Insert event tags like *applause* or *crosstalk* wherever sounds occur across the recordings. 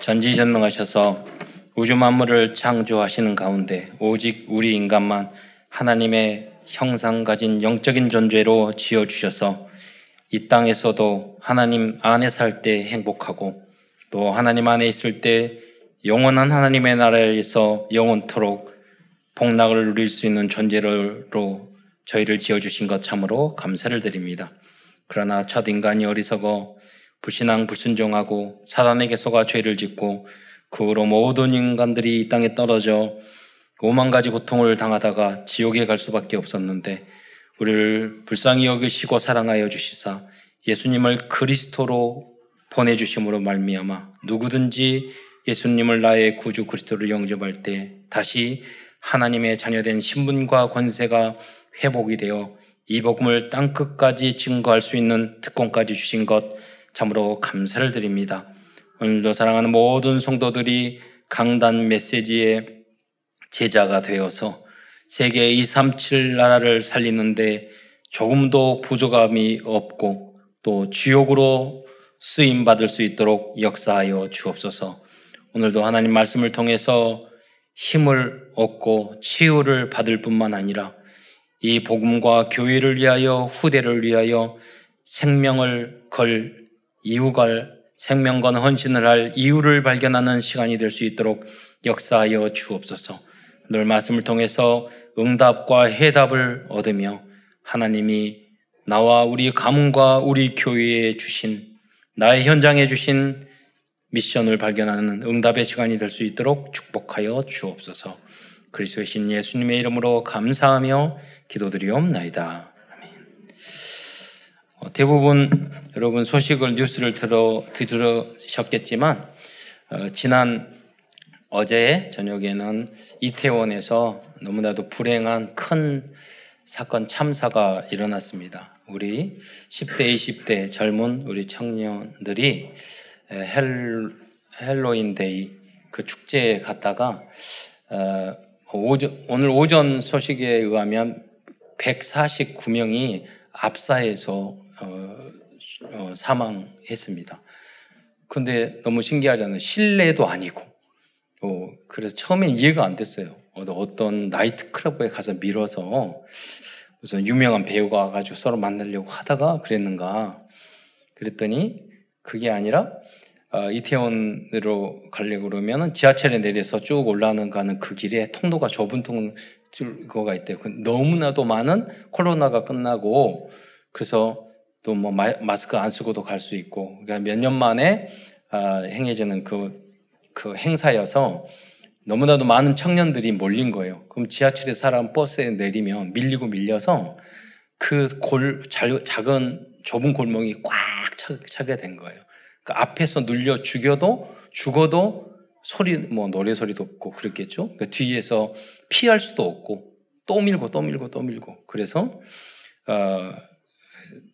전지전능하셔서 우주 만물을 창조하시는 가운데 오직 우리 인간만 하나님의 형상 가진 영적인 존재로 지어 주셔서 이 땅에서도 하나님 안에 살 때 행복하고 또 하나님 안에 있을 때 영원한 하나님의 나라에서 영원토록 복락을 누릴 수 있는 존재로 저희를 지어 주신 것 참으로 감사를 드립니다. 그러나 첫 인간이 어리석어 불신앙 불순종하고 사단에게 속아 죄를 짓고 그 후로 모든 인간들이 이 땅에 떨어져 오만 가지 고통을 당하다가 지옥에 갈 수밖에 없었는데 우리를 불쌍히 여기시고 사랑하여 주시사 예수님을 그리스도로 보내주심으로 말미암아 누구든지 예수님을 나의 구주 그리스도를 영접할 때 다시 하나님의 자녀된 신분과 권세가 회복이 되어 이 복음을 땅 끝까지 증거할 수 있는 특권까지 주신 것 참으로 감사를 드립니다. 오늘도 사랑하는 모든 성도들이 강단 메시지의 제자가 되어서 세계 237 나라를 살리는데 조금도 부족함이 없고 또 주역으로 쓰임 받을 수 있도록 역사하여 주옵소서. 오늘도 하나님 말씀을 통해서 힘을 얻고 치유를 받을 뿐만 아니라 이 복음과 교회를 위하여 후대를 위하여 생명을 걸 이유가 생명과 헌신을 할 이유를 발견하는 시간이 될 수 있도록 역사하여 주옵소서. 늘 말씀을 통해서 응답과 해답을 얻으며 하나님이 나와 우리 가문과 우리 교회에 주신 나의 현장에 주신 미션을 발견하는 응답의 시간이 될 수 있도록 축복하여 주옵소서. 그리스도의 신 예수님의 이름으로 감사하며 기도드리옵나이다. 어, 대부분 여러분 소식을 뉴스를 들어 들으셨겠지만 어, 지난 어제 저녁에는 이태원에서 너무나도 불행한 큰 사건 참사가 일어났습니다. 우리 10대, 20대 젊은 우리 청년들이 핼, 핼러윈데이 그 축제에 갔다가 어, 오전, 오늘 오전 소식에 의하면 149명이 압사해서 어, 어, 사망했습니다. 근데 너무 신기하잖아요. 실내도 아니고. 어, 그래서 처음엔 이해가 안 됐어요. 어떤 나이트 클럽에 가서 밀어서 무슨 유명한 배우가 와가지고 서로 만나려고 하다가 그랬는가. 그랬더니 그게 아니라 어, 이태원으로 가려고 그러면 지하철에 내려서 쭉 올라가는 가는 그 길에 통로가 좁은 통로가 있대요. 그 너무나도 많은 코로나가 끝나고 그래서 또 뭐 마스크 안 쓰고도 갈 수 있고 그러니까 몇 년 만에 아, 행해지는 그, 그 행사여서 너무나도 많은 청년들이 몰린 거예요. 그럼 지하철에 사람 버스에 내리면 밀리고 밀려서 그 골, 작은 좁은 골목이 꽉 차, 게된 거예요. 그 앞에서 눌려 죽여도 죽어도 소리 뭐 노래 소리도 없고 그랬겠죠. 그 뒤에서 피할 수도 없고 또 밀고 또 밀고 또 밀고 그래서 어,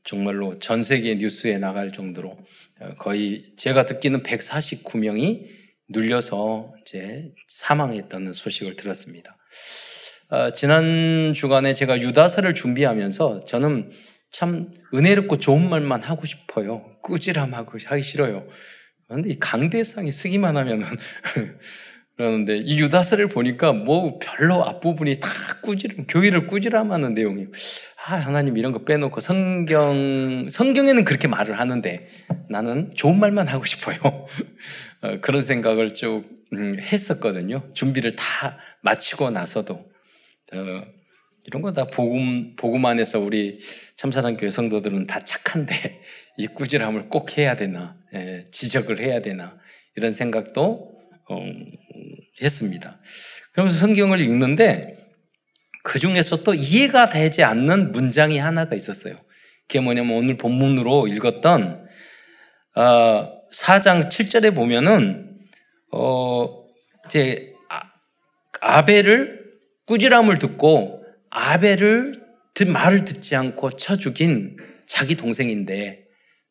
정말로 전 세계 뉴스에 나갈 정도로 어, 거의 제가 듣기는 149명이 눌려서 이제 사망했다는 소식을 들었습니다. 어, 지난 주간에 제가 유다서를 준비하면서 저는 참 은혜롭고 좋은 말만 하고 싶어요. 꾸지람하고 하기 싫어요. 그런데 이 강대상이 쓰기만 하면은 *laughs* 그러는데 이 유다서를 보니까 뭐 별로 앞부분이 다 꾸지람, 교회를 꾸지람하는 내용이에요. 아, 하나님 이런 거 빼놓고 성경, 성경에는 그렇게 말을 하는데 나는 좋은 말만 하고 싶어요. *laughs* 어, 그런 생각을 쭉 음, 했었거든요. 준비를 다 마치고 나서도. 어, 이런 거 다 복음, 복음 안에서 우리 참사랑 교회 성도들은 다 착한데 *laughs* 이 꾸지람을 꼭 해야 되나, 예, 지적을 해야 되나, 이런 생각도 어, 했습니다. 그러면서 성경을 읽는데 그 중에서 또 이해가 되지 않는 문장이 하나가 있었어요. 그게 뭐냐면 오늘 본문으로 읽었던 어, 4장 7절에 보면은 어, 이제 아, 벨을 꾸지람을 듣고 아벨을 말을 듣지 않고 쳐 죽인 자기 동생인데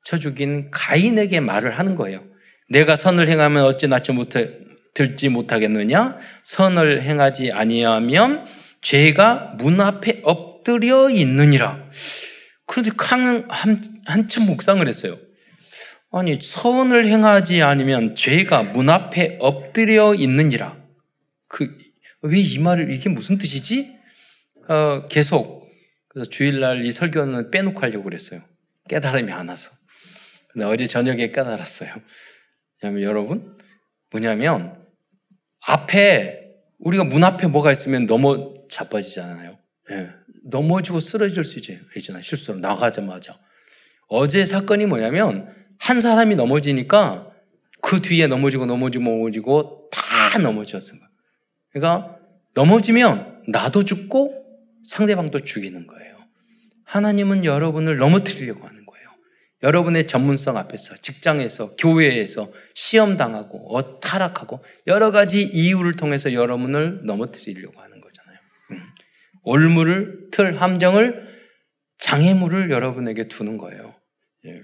쳐 죽인 가인에게 말을 하는 거예요. 내가 선을 행하면 어찌 낫지 못해 들지 못하겠느냐? 선을 행하지 아니하면 죄가 문 앞에 엎드려 있느니라. 그런데 한, 한, 한참 묵상을 했어요. 아니 선을 행하지 않으면 죄가 문 앞에 엎드려 있느니라. 그 왜 이 말을 이게 무슨 뜻이지? 어, 계속 그래서 주일날 이 설교는 빼놓고 하려고 그랬어요. 깨달음이 안 와서. 근데 어제 저녁에 깨달았어요. 왜냐면 여러분 뭐냐면 앞에 우리가 문 앞에 뭐가 있으면 넘어 자빠지잖아요. 예. 넘어지고 쓰러질 수 있잖아요. 실수로 나가자마자. 어제 사건이 뭐냐면 한 사람이 넘어지니까 그 뒤에 넘어지고 넘어지고 넘어지고 다 넘어졌어요. 그러니까 넘어지면 나도 죽고 상대방도 죽이는 거예요. 하나님은 여러분을 넘어뜨리려고 하는 거예요. 여러분의 전문성 앞에서, 직장에서, 교회에서 시험 당하고, 어, 타락하고, 여러 가지 이유를 통해서 여러분을 넘어뜨리려고 하는 거잖아요. 음. 올무를, 틀, 함정을, 장애물을 여러분에게 두는 거예요. 예.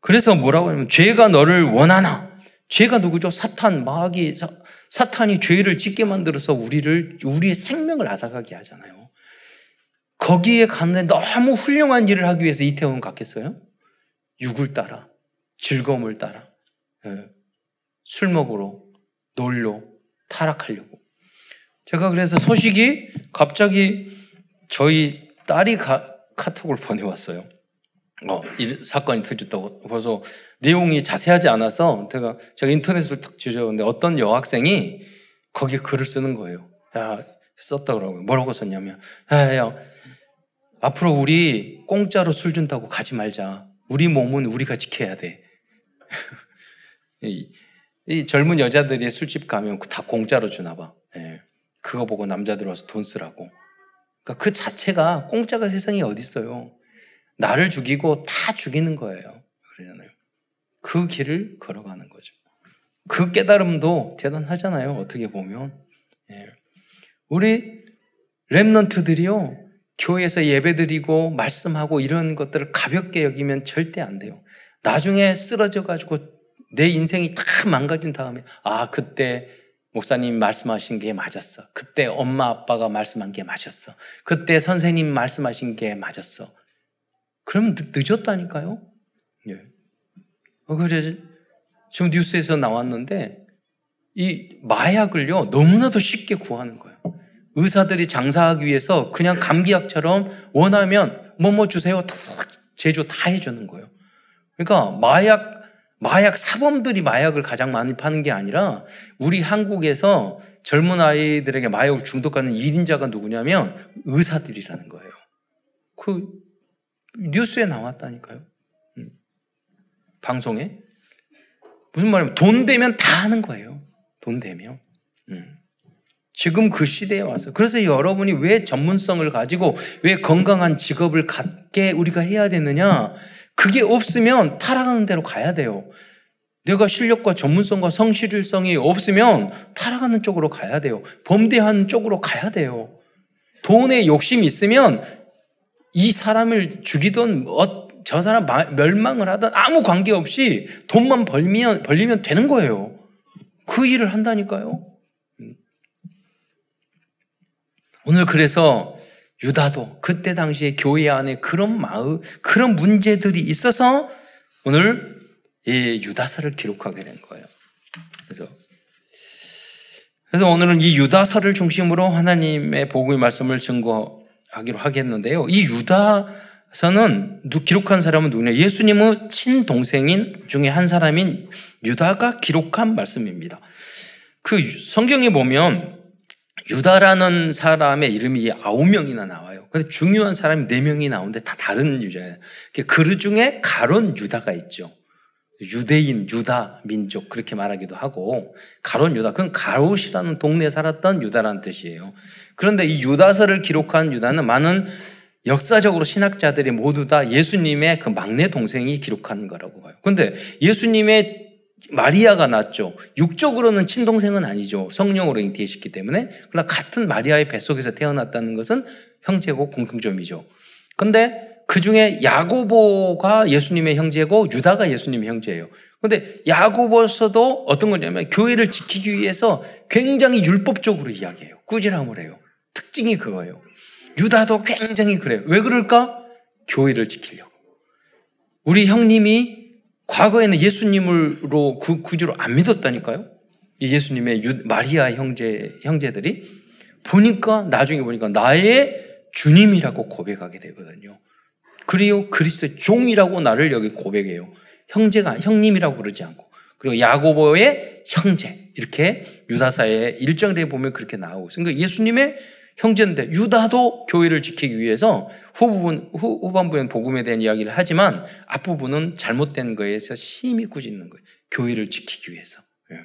그래서 뭐라고 하냐면, 죄가 너를 원하나? 죄가 누구죠? 사탄, 마귀, 사, 사탄이 죄를 짓게 만들어서 우리를, 우리의 생명을 앗아가게 하잖아요. 거기에 갔는데 너무 훌륭한 일을 하기 위해서 이태원 갔겠어요? 육을 따라, 즐거움을 따라, 예. 술 먹으러, 놀러, 타락하려고. 제가 그래서 소식이 갑자기 저희 딸이 가, 카톡을 보내왔어요. 어, 이 사건이 터졌다고. 그래서 내용이 자세하지 않아서 제가, 제가 인터넷을 딱 뒤져봤는데 어떤 여학생이 거기에 글을 쓰는 거예요. 야, 썼다 그러고요. 뭐라고 썼냐면, 야, 야, 앞으로 우리 공짜로 술 준다고 가지 말자. 우리 몸은 우리가 지켜야 돼. *laughs* 이, 이, 젊은 여자들이 술집 가면 다 공짜로 주나 봐. 예. 그거 보고 남자들 와서 돈 쓰라고. 그러니까 그 자체가 공짜가 세상에 어디 있어요. 나를 죽이고 다 죽이는 거예요. 그러잖아요. 그 길을 걸어가는 거죠. 그 깨달음도 대단하잖아요. 어떻게 보면. 예. 우리 랩런트들이요. 교회에서 예배드리고 말씀하고 이런 것들을 가볍게 여기면 절대 안 돼요. 나중에 쓰러져 가지고 내 인생이 다 망가진 다음에 아 그때 목사님 말씀하신 게 맞았어. 그때 엄마 아빠가 말씀한 게 맞았어. 그때 선생님 말씀하신 게 맞았어. 그러면 늦었다니까요. 예. 어, 그래 지금 뉴스에서 나왔는데 이 마약을요 너무나도 쉽게 구하는 거예요. 의사들이 장사하기 위해서 그냥 감기약처럼 원하면 뭐뭐 주세요. 다 제조 다 해주는 거예요. 그러니까 마약 마약 사범들이 마약을 가장 많이 파는 게 아니라 우리 한국에서 젊은 아이들에게 마약을 중독하는 1인자가 누구냐면 의사들이라는 거예요. 그 뉴스에 나왔다니까요. 음. 방송에. 무슨 말이냐면 돈 되면 다 하는 거예요. 돈 되면. 음. 지금 그 시대에 와서. 그래서 여러분이 왜 전문성을 가지고 왜 건강한 직업을 갖게 우리가 해야 되느냐? 그게 없으면 타락하는 대로 가야 돼요. 내가 실력과 전문성과 성실성이 없으면 타락하는 쪽으로 가야 돼요. 범대한 쪽으로 가야 돼요. 돈에 욕심이 있으면 이 사람을 죽이든 어, 저 사람 멸망을 하든 아무 관계없이 돈만 벌면, 벌리면 되는 거예요. 그 일을 한다니까요. 오늘 그래서 유다도 그때 당시에 교회 안에 그런 마음, 그런 문제들이 있어서 오늘 이 유다서를 기록하게 된 거예요. 그래서 그래서 오늘은 이 유다서를 중심으로 하나님의 복음의 말씀을 증거하기로 하겠는데요. 이 유다서는 기록한 사람은 누구냐? 예수님의 친동생인 중에 한 사람인 유다가 기록한 말씀입니다. 그 성경에 보면 유다라는 사람의 이름이 아홉 명이나 나와요. 근데 중요한 사람이 네 명이 나오는데 다 다른 유자예요. 그 중에 가론 유다가 있죠. 유대인, 유다, 민족 그렇게 말하기도 하고 가론 유다 그건 가롯이라는 동네에 살았던 유다라는 뜻이에요. 그런데 이 유다서를 기록한 유다는 많은 역사적으로 신학자들이 모두 다 예수님의 그 막내 동생이 기록한 거라고 봐요. 그런데 예수님의 마리아가 낳죠. 육적으로는 친동생은 아니죠. 성령으로 잉태했기 때문에. 그러나 같은 마리아의 뱃속에서 태어났다는 것은 형제고 공통점이죠. 근데 그 중에 야고보가 예수님의 형제고 유다가 예수님의 형제예요. 근데 야고보서도 어떤 거냐면 교회를 지키기 위해서 굉장히 율법적으로 이야기해요. 꾸지람을 해요. 특징이 그거예요. 유다도 굉장히 그래요. 왜 그럴까? 교회를 지키려고. 우리 형님이 과거에는 예수님으로 그 구주로 안 믿었다니까요. 예수님의 유, 마리아 형제 형제들이 보니까 나중에 보니까 나의 주님이라고 고백하게 되거든요. 그리고 그리스도의 종이라고 나를 여기 고백해요. 형제가 형님이라고 그러지 않고 그리고 야고보의 형제 이렇게 유다사의 일정대에 보면 그렇게 나오고 있어요. 그러니까 예수님의 형제인데 유다도 교회를 지키기 위해서 후부분 후, 후반부엔 복음에 대한 이야기를 하지만 앞부분은 잘못된 거에서 심히 꾸짖는 거예요. 교회를 지키기 위해서. 예.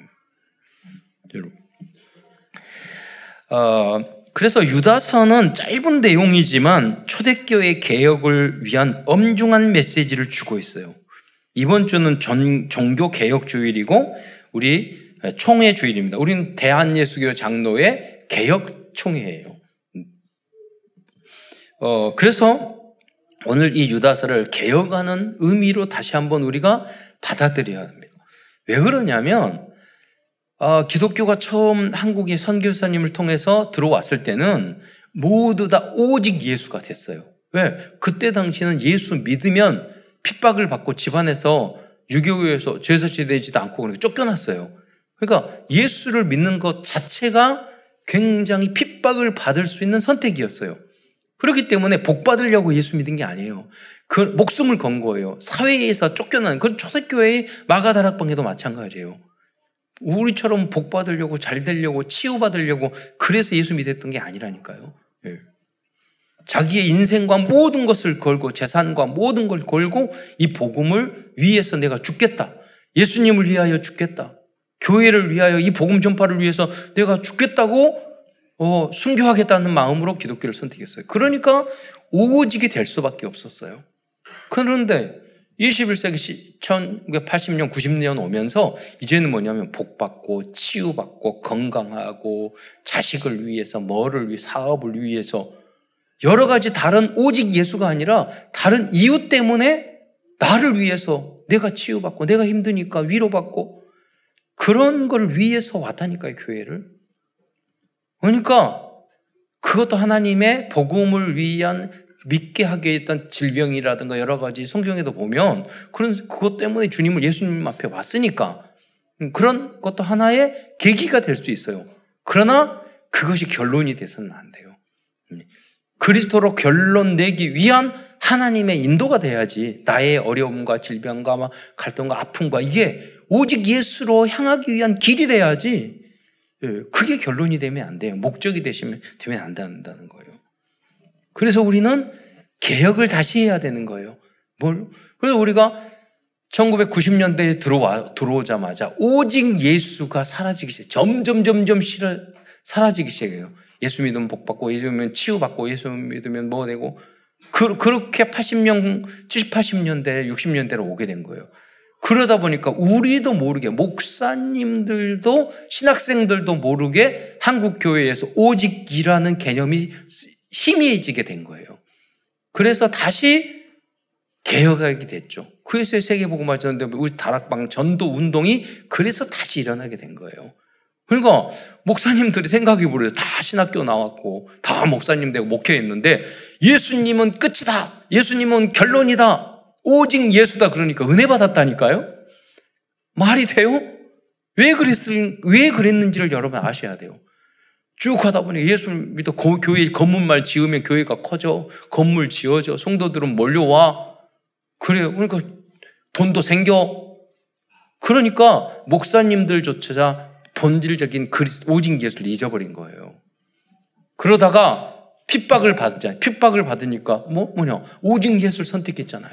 어, 그래서 유다서는 짧은 내용이지만 초대교회 개혁을 위한 엄중한 메시지를 주고 있어요. 이번 주는 전, 종교 개혁 주일이고 우리 총회 주일입니다. 우리는 대한예수교 장로의 개혁 총회예요. 어, 그래서 오늘 이 유다서를 개혁하는 의미로 다시 한번 우리가 받아들여야 합니다. 왜 그러냐면 어, 기독교가 처음 한국의 선교사님을 통해서 들어왔을 때는 모두 다 오직 예수가 됐어요. 왜? 그때 당시는 예수 믿으면 핍박을 받고 집안에서 유교에서 죄사치되지도 않고 그러니까 쫓겨났어요. 그러니까 예수를 믿는 것 자체가 굉장히 핍박을 받을 수 있는 선택이었어요. 그렇기 때문에 복 받으려고 예수 믿은 게 아니에요. 그 목숨을 건 거예요. 사회에서 쫓겨난 그 초대교회의 마가다락방에도 마찬가지예요. 우리처럼 복 받으려고 잘 되려고 치유 받으려고 그래서 예수 믿었던 게 아니라니까요. 예. 자기의 인생과 모든 것을 걸고 재산과 모든 걸 걸고 이 복음을 위해서 내가 죽겠다. 예수님을 위하여 죽겠다. 교회를 위하여 이 복음 전파를 위해서 내가 죽겠다고 어, 순교하겠다는 마음으로 기독교를 선택했어요. 그러니까 오직이 될 수밖에 없었어요. 그런데 21세기 1980년, 90년 오면서 이제는 뭐냐면 복받고 치유받고 건강하고 자식을 위해서 뭐를 위해 사업을 위해서 여러 가지 다른 오직 예수가 아니라 다른 이유 때문에 나를 위해서 내가 치유받고 내가 힘드니까 위로받고 그런 걸 위해서 왔다니까요, 교회를. 그러니까 그것도 하나님의 복음을 위한 믿게 하게 했던 질병이라든가 여러 가지 성경에도 보면 그런 그것 때문에 주님을 예수님 앞에 왔으니까 그런 것도 하나의 계기가 될 수 있어요. 그러나 그것이 결론이 돼서는 안 돼요. 그리스도로 결론 내기 위한 하나님의 인도가 돼야지 나의 어려움과 질병과 갈등과 아픔과 이게 오직 예수로 향하기 위한 길이 돼야지 예, 그게 결론이 되면 안 돼요. 목적이 되시면 되면 안 된다는 거예요. 그래서 우리는 개혁을 다시 해야 되는 거예요. 뭘? 그래서 우리가 1990년대에 들어와, 들어오자마자 오직 예수가 사라지기 시작 점점, 점점 싫어, 사라지기 시작해요. 예수 믿으면 복받고, 예수 믿으면 치유받고, 예수 믿으면 뭐 되고, 그, 그렇게 80년, 70, 80년대, 60년대로 오게 된 거예요. 그러다 보니까 우리도 모르게, 목사님들도, 신학생들도 모르게 한국 교회에서 오직이라는 개념이 희미해지게 된 거예요. 그래서 다시 개혁하게 됐죠. 그래서 세계복음화 전도 우리 다락방 전도 운동이 그래서 다시 일어나게 된 거예요. 그러니까 목사님들이 생각해 보래요. 다 신학교 나왔고 다 목사님 되고 목회했는데 예수님은 끝이다. 예수님은 결론이다. 오직 예수다 그러니까 은혜 받았다니까요. 말이 돼요? 왜 그랬을 왜 그랬는지를 여러분 아셔야 돼요. 쭉 하다 보니 예수 믿어 교회 건물만 지으면 교회가 커져. 건물 지어져. 성도들은 몰려와. 그래요. 그러니까 돈도 생겨. 그러니까 목사님들조차 본질적인 그리스, 오직 예수를 잊어버린 거예요. 그러다가 핍박을 받자. 핍박을 받으니까 뭐 뭐냐? 오직 예수를 선택했잖아요.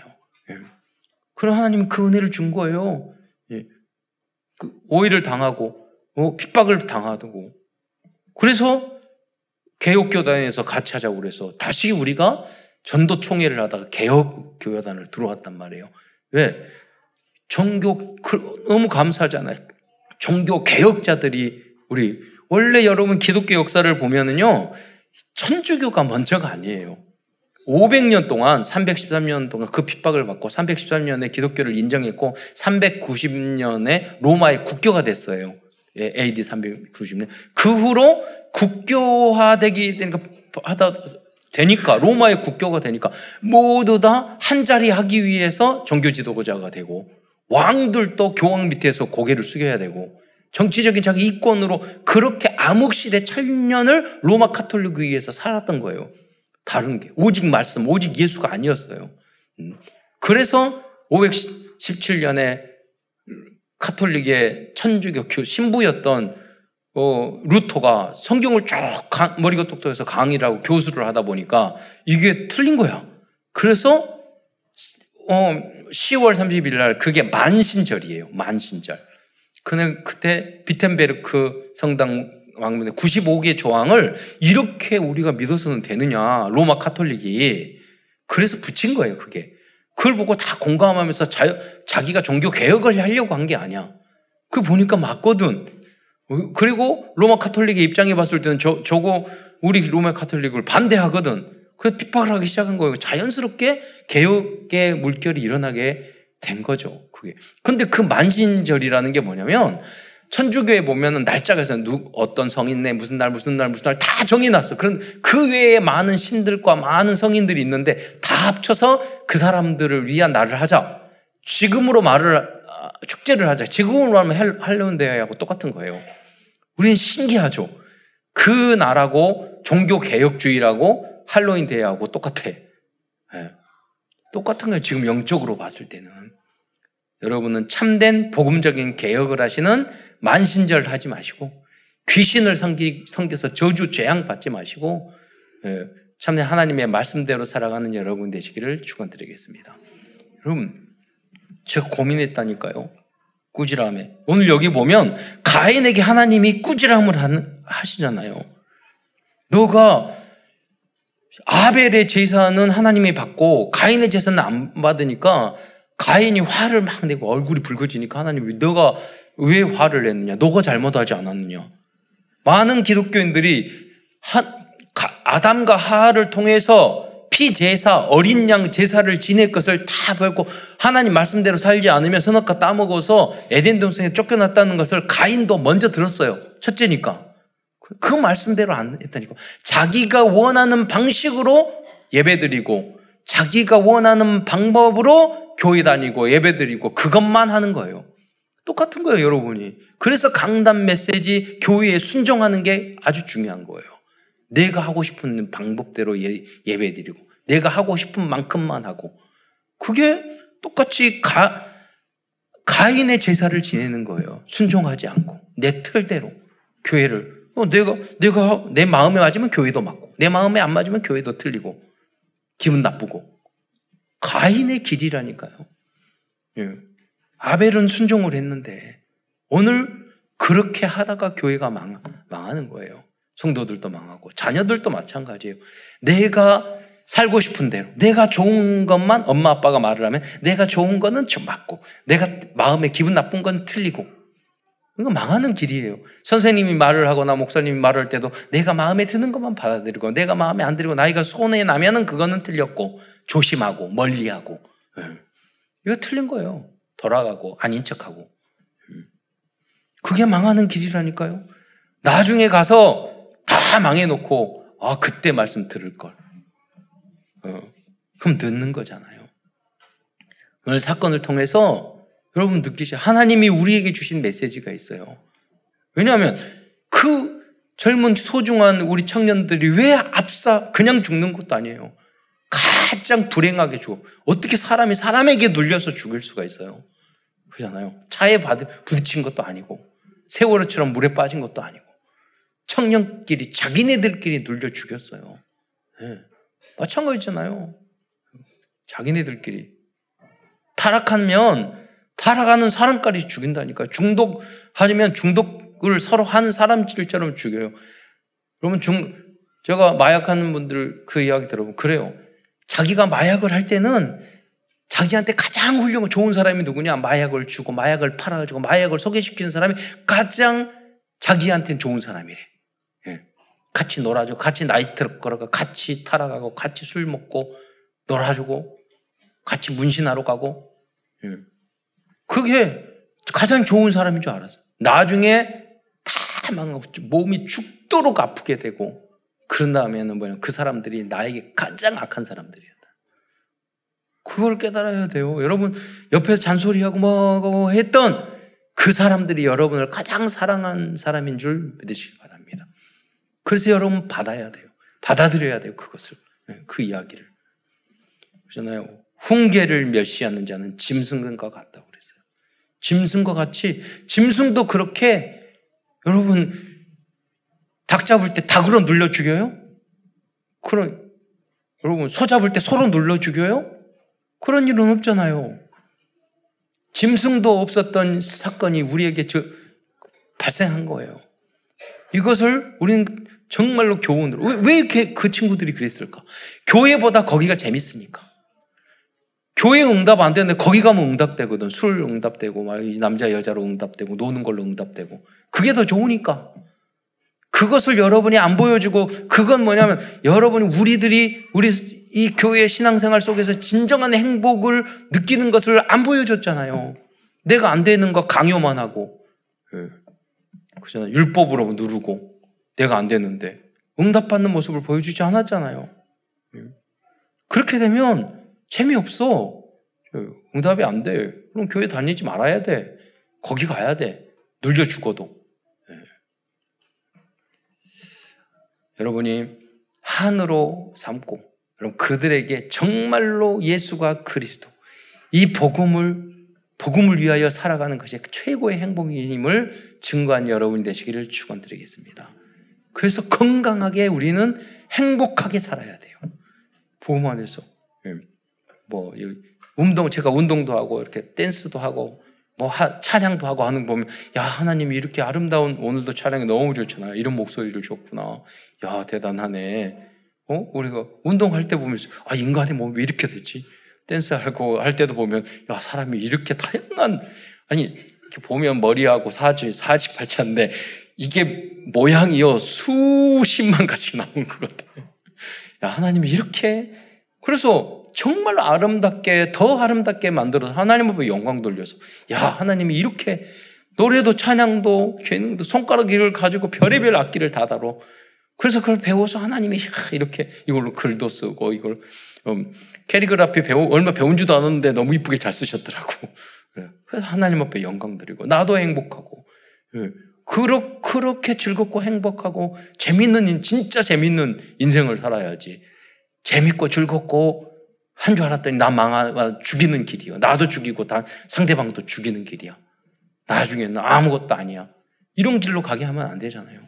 예. 그럼 하나님은 그 은혜를 준 거예요. 예. 그 오해를 당하고 어, 핍박을 당하고 그래서 개혁교단에서 같이 하자고 그래서 다시 우리가 전도 총회를 하다가 개혁교단을 들어왔단 말이에요. 왜? 종교 그, 너무 감사하잖아요. 종교 개혁자들이 우리 원래 여러분 기독교 역사를 보면은요 천주교가 먼저가 아니에요. 500년 동안 313년 동안 그 핍박을 받고 313년에 기독교를 인정했고 390년에 로마의 국교가 됐어요. AD 390년. 그 후로 국교화되기, 그러니까 하다, 되니까 로마의 국교가 되니까 모두 다 한 자리 하기 위해서 종교 지도자가 되고 왕들도 교황 밑에서 고개를 숙여야 되고 정치적인 자기 이권으로 그렇게 암흑시대 천년을 로마 카톨릭 위에서 살았던 거예요. 다른 게 오직 말씀, 오직 예수가 아니었어요. 음. 그래서 517년에 카톨릭의 천주교 신부였던 어, 루터가 성경을 쭉 강, 머리가 똑똑해서 강의를 하고 교수를 하다 보니까 이게 틀린 거야. 그래서 어, 10월 30일 날 그게 만신절이에요. 만신절. 그는 그때 비텐베르크 성당 왕문에 95개 조항을 이렇게 우리가 믿어서는 되느냐. 로마 카톨릭이. 그래서 붙인 거예요, 그게. 그걸 보고 다 공감하면서 자, 자기가 종교 개혁을 하려고 한 게 아니야. 그 보니까 맞거든. 그리고 로마 카톨릭의 입장에 봤을 때는 저, 저거 우리 로마 카톨릭을 반대하거든. 그래서 핍박을 하기 시작한 거예요. 자연스럽게 개혁의 물결이 일어나게 된 거죠. 그게. 근데 그 만신절이라는 게 뭐냐면 천주교에 보면은 날짜가 있어요. 누, 어떤 성인네 무슨 날 무슨 날 무슨 날 다 정해놨어. 그런 그 외에 많은 신들과 많은 성인들이 있는데 다 합쳐서 그 사람들을 위한 날을 하자. 지금으로 말을 아, 축제를 하자. 지금으로 하면 할려운 대회하고 똑같은 거예요. 우리는 신기하죠. 그 나라고 종교 개혁주의라고 할로윈 대회하고 똑같아. 네. 똑같은 거예요. 지금 영적으로 봤을 때는. 여러분은 참된 복음적인 개혁을 하시는 만신절 하지 마시고 귀신을 섬기, 섬겨서 저주 재앙 받지 마시고 예, 참된 하나님의 말씀대로 살아가는 여러분 되시기를 축원드리겠습니다. 여러분 제가 고민했다니까요. 꾸지람에 오늘 여기 보면 가인에게 하나님이 꾸지람을 하시잖아요. 너가 아벨의 제사는 하나님이 받고 가인의 제사는 안 받으니까 가인이 화를 막 내고 얼굴이 붉어지니까 하나님이 너가 왜 화를 냈느냐? 너가 잘못하지 않았느냐? 많은 기독교인들이 하, 아담과 하하를 통해서 피제사, 어린 양 제사를 지낼 것을 다 벌고 하나님 말씀대로 살지 않으면 선악과 따먹어서 에덴 동산에 쫓겨났다는 것을 가인도 먼저 들었어요. 첫째니까. 그 말씀대로 안 했다니까. 자기가 원하는 방식으로 예배드리고 자기가 원하는 방법으로 교회 다니고 예배 드리고 그것만 하는 거예요. 똑같은 거예요, 여러분이. 그래서 강단 메시지 교회에 순종하는 게 아주 중요한 거예요. 내가 하고 싶은 방법대로 예, 예배 드리고 내가 하고 싶은 만큼만 하고 그게 똑같이 가, 가인의 제사를 지내는 거예요. 순종하지 않고 내 틀대로 교회를 어, 내가, 내가 내 마음에 맞으면 교회도 맞고, 내 마음에 안 맞으면 교회도 틀리고, 기분 나쁘고. 가인의 길이라니까요. 예. 아벨은 순종을 했는데, 오늘 그렇게 하다가 교회가 망, 망하는 거예요. 성도들도 망하고, 자녀들도 마찬가지예요. 내가 살고 싶은 대로, 내가 좋은 것만 엄마 아빠가 말을 하면, 내가 좋은 거는 좀 맞고, 내가 마음에 기분 나쁜 건 틀리고, 이거 망하는 길이에요. 선생님이 말을 하거나 목사님이 말을 할 때도 내가 마음에 드는 것만 받아들이고 내가 마음에 안 들고 나이가 손에 나면은 그거는 틀렸고 조심하고 멀리하고 예. 이거 틀린 거예요. 돌아가고 아닌 척하고 음. 그게 망하는 길이라니까요. 나중에 가서 다 망해놓고 아 그때 말씀 들을 걸. 어. 그럼 듣는 거잖아요. 오늘 사건을 통해서 여러분 느끼셔요. 하나님이 우리에게 주신 메시지가 있어요. 왜냐하면 그 젊은 소중한 우리 청년들이 왜 앞서 그냥 죽는 것도 아니에요. 가장 불행하게 죽어. 어떻게 사람이 사람에게 눌려서 죽을 수가 있어요? 그잖아요. 차에 받, 부딪힌 것도 아니고, 세월호처럼 물에 빠진 것도 아니고, 청년끼리, 자기네들끼리 눌려 죽였어요. 네. 마찬가지잖아요. 자기네들끼리. 타락하면 타락하는 사람까지 죽인다니까. 중독하면 중독을 서로 하는 사람들처럼 죽여요. 그러면 중, 제가 마약하는 분들 그 이야기 들어보면 그래요. 자기가 마약을 할 때는 자기한테 가장 훌륭한 좋은 사람이 누구냐? 마약을 주고 마약을 팔아가지고 마약을 소개시키는 사람이 가장 자기한테는 좋은 사람이래. 예. 같이 놀아주고, 같이 나이트를 걸어가, 같이 타락하고, 같이 술 먹고, 놀아주고, 같이 문신하러 가고, 예. 그게 가장 좋은 사람인 줄 알았어요. 나중에 다 망하고 몸이 죽도록 아프게 되고 그런 다음에는 뭐냐 그 사람들이 나에게 가장 악한 사람들이었다. 그걸 깨달아야 돼요. 여러분 옆에서 잔소리하고 뭐 했던 그 사람들이 여러분을 가장 사랑한 사람인 줄 믿으시기 바랍니다. 그래서 여러분 받아야 돼요. 받아들여야 돼요. 그것을 네, 그 이야기를. 그러잖아요. 훈계를 멸시하는 자는 짐승과 같다고 그랬어요. 짐승과 같이 짐승도 그렇게 여러분 닭 잡을 때 닭으로 눌러 죽여요? 그런 여러분 소 잡을 때 소로 눌러 죽여요? 그런 일은 없잖아요. 짐승도 없었던 사건이 우리에게 저, 발생한 거예요. 이것을 우리는 정말로 교훈으로 왜, 왜 이렇게 그 친구들이 그랬을까? 교회보다 거기가 재밌으니까. 교회 응답 안 되는데 거기 가면 응답되거든. 술 응답되고, 막 남자 여자로 응답되고, 노는 걸로 응답되고. 그게 더 좋으니까. 그것을 여러분이 안 보여주고, 그건 뭐냐면, 여러분이 우리들이, 우리 이 교회 신앙생활 속에서 진정한 행복을 느끼는 것을 안 보여줬잖아요. 내가 안 되는 거 강요만 하고, 예. 그잖아요. 율법으로 누르고, 내가 안 되는데, 응답받는 모습을 보여주지 않았잖아요. 예. 그렇게 되면, 재미없어. 응답이 안 돼. 그럼 교회 다니지 말아야 돼. 거기 가야 돼. 눌려 죽어도. 네. 여러분이 한으로 삼고, 여러분 그들에게 정말로 예수가 그리스도, 이 복음을 복음을 위하여 살아가는 것이 최고의 행복임을 증거한 여러분이 되시기를 축원드리겠습니다. 그래서 건강하게 우리는 행복하게 살아야 돼요. 복음 안에서. 뭐 운동 제가 운동도 하고 이렇게 댄스도 하고 뭐 하, 찬양도 하고 하는 거 보면 야 하나님이 이렇게 아름다운 오늘도 찬양이 너무 좋잖아요. 이런 목소리를 줬구나. 야 대단하네. 어 우리가 운동할 때 보면 아 인간의 몸이 왜 이렇게 됐지? 댄스 하고 할 때도 보면 야 사람이 이렇게 다양한 아니 이렇게 보면 머리하고 사지 사지 팔자인데 이게 모양이요 수십만 가지 나온 것 같아요. 야 하나님이 이렇게 그래서 정말 아름답게 더 아름답게 만들어서 하나님 앞에 영광 돌려서 야 하나님이 이렇게 노래도 찬양도 괴능도 손가락을 가지고 별의별 악기를 다 다뤄. 그래서 그걸 배워서 하나님이 이렇게 이걸로 글도 쓰고 이걸 음, 캘리그라피 배우 얼마 배운 줄도 않았는데 너무 이쁘게 잘 쓰셨더라고. *laughs* 예, 그래서 하나님 앞에 영광 드리고 나도 행복하고 예, 그렇, 그렇게 즐겁고 행복하고 재밌는 진짜 재밌는 인생을 살아야지. 재밌고 즐겁고 한 줄 알았더니 나 망하, 죽이는 길이요. 나도 죽이고 다 상대방도 죽이는 길이야. 나중에는 아무것도 아니야. 이런 길로 가게 하면 안 되잖아요.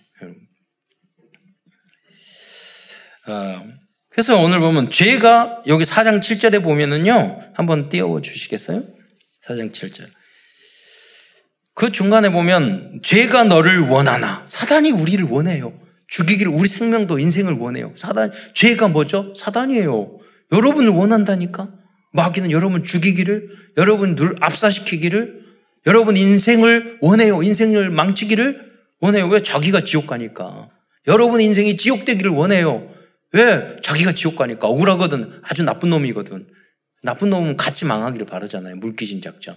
어, 그래서 오늘 보면 죄가 여기 4장 7절에 보면은요. 한번 띄워 주시겠어요? 4장 7절. 그 중간에 보면 죄가 너를 원하나 사단이 우리를 원해요. 죽이기를 우리 생명도 인생을 원해요. 사단 죄가 뭐죠? 사단이에요. 여러분을 원한다니까? 마귀는 여러분 죽이기를, 여러분 늘 압사시키기를, 여러분 인생을 원해요. 인생을 망치기를 원해요. 왜? 자기가 지옥 가니까. 여러분 인생이 지옥 되기를 원해요. 왜? 자기가 지옥 가니까. 억울하거든. 아주 나쁜 놈이거든. 나쁜 놈은 같이 망하기를 바라잖아요. 물귀신 작전.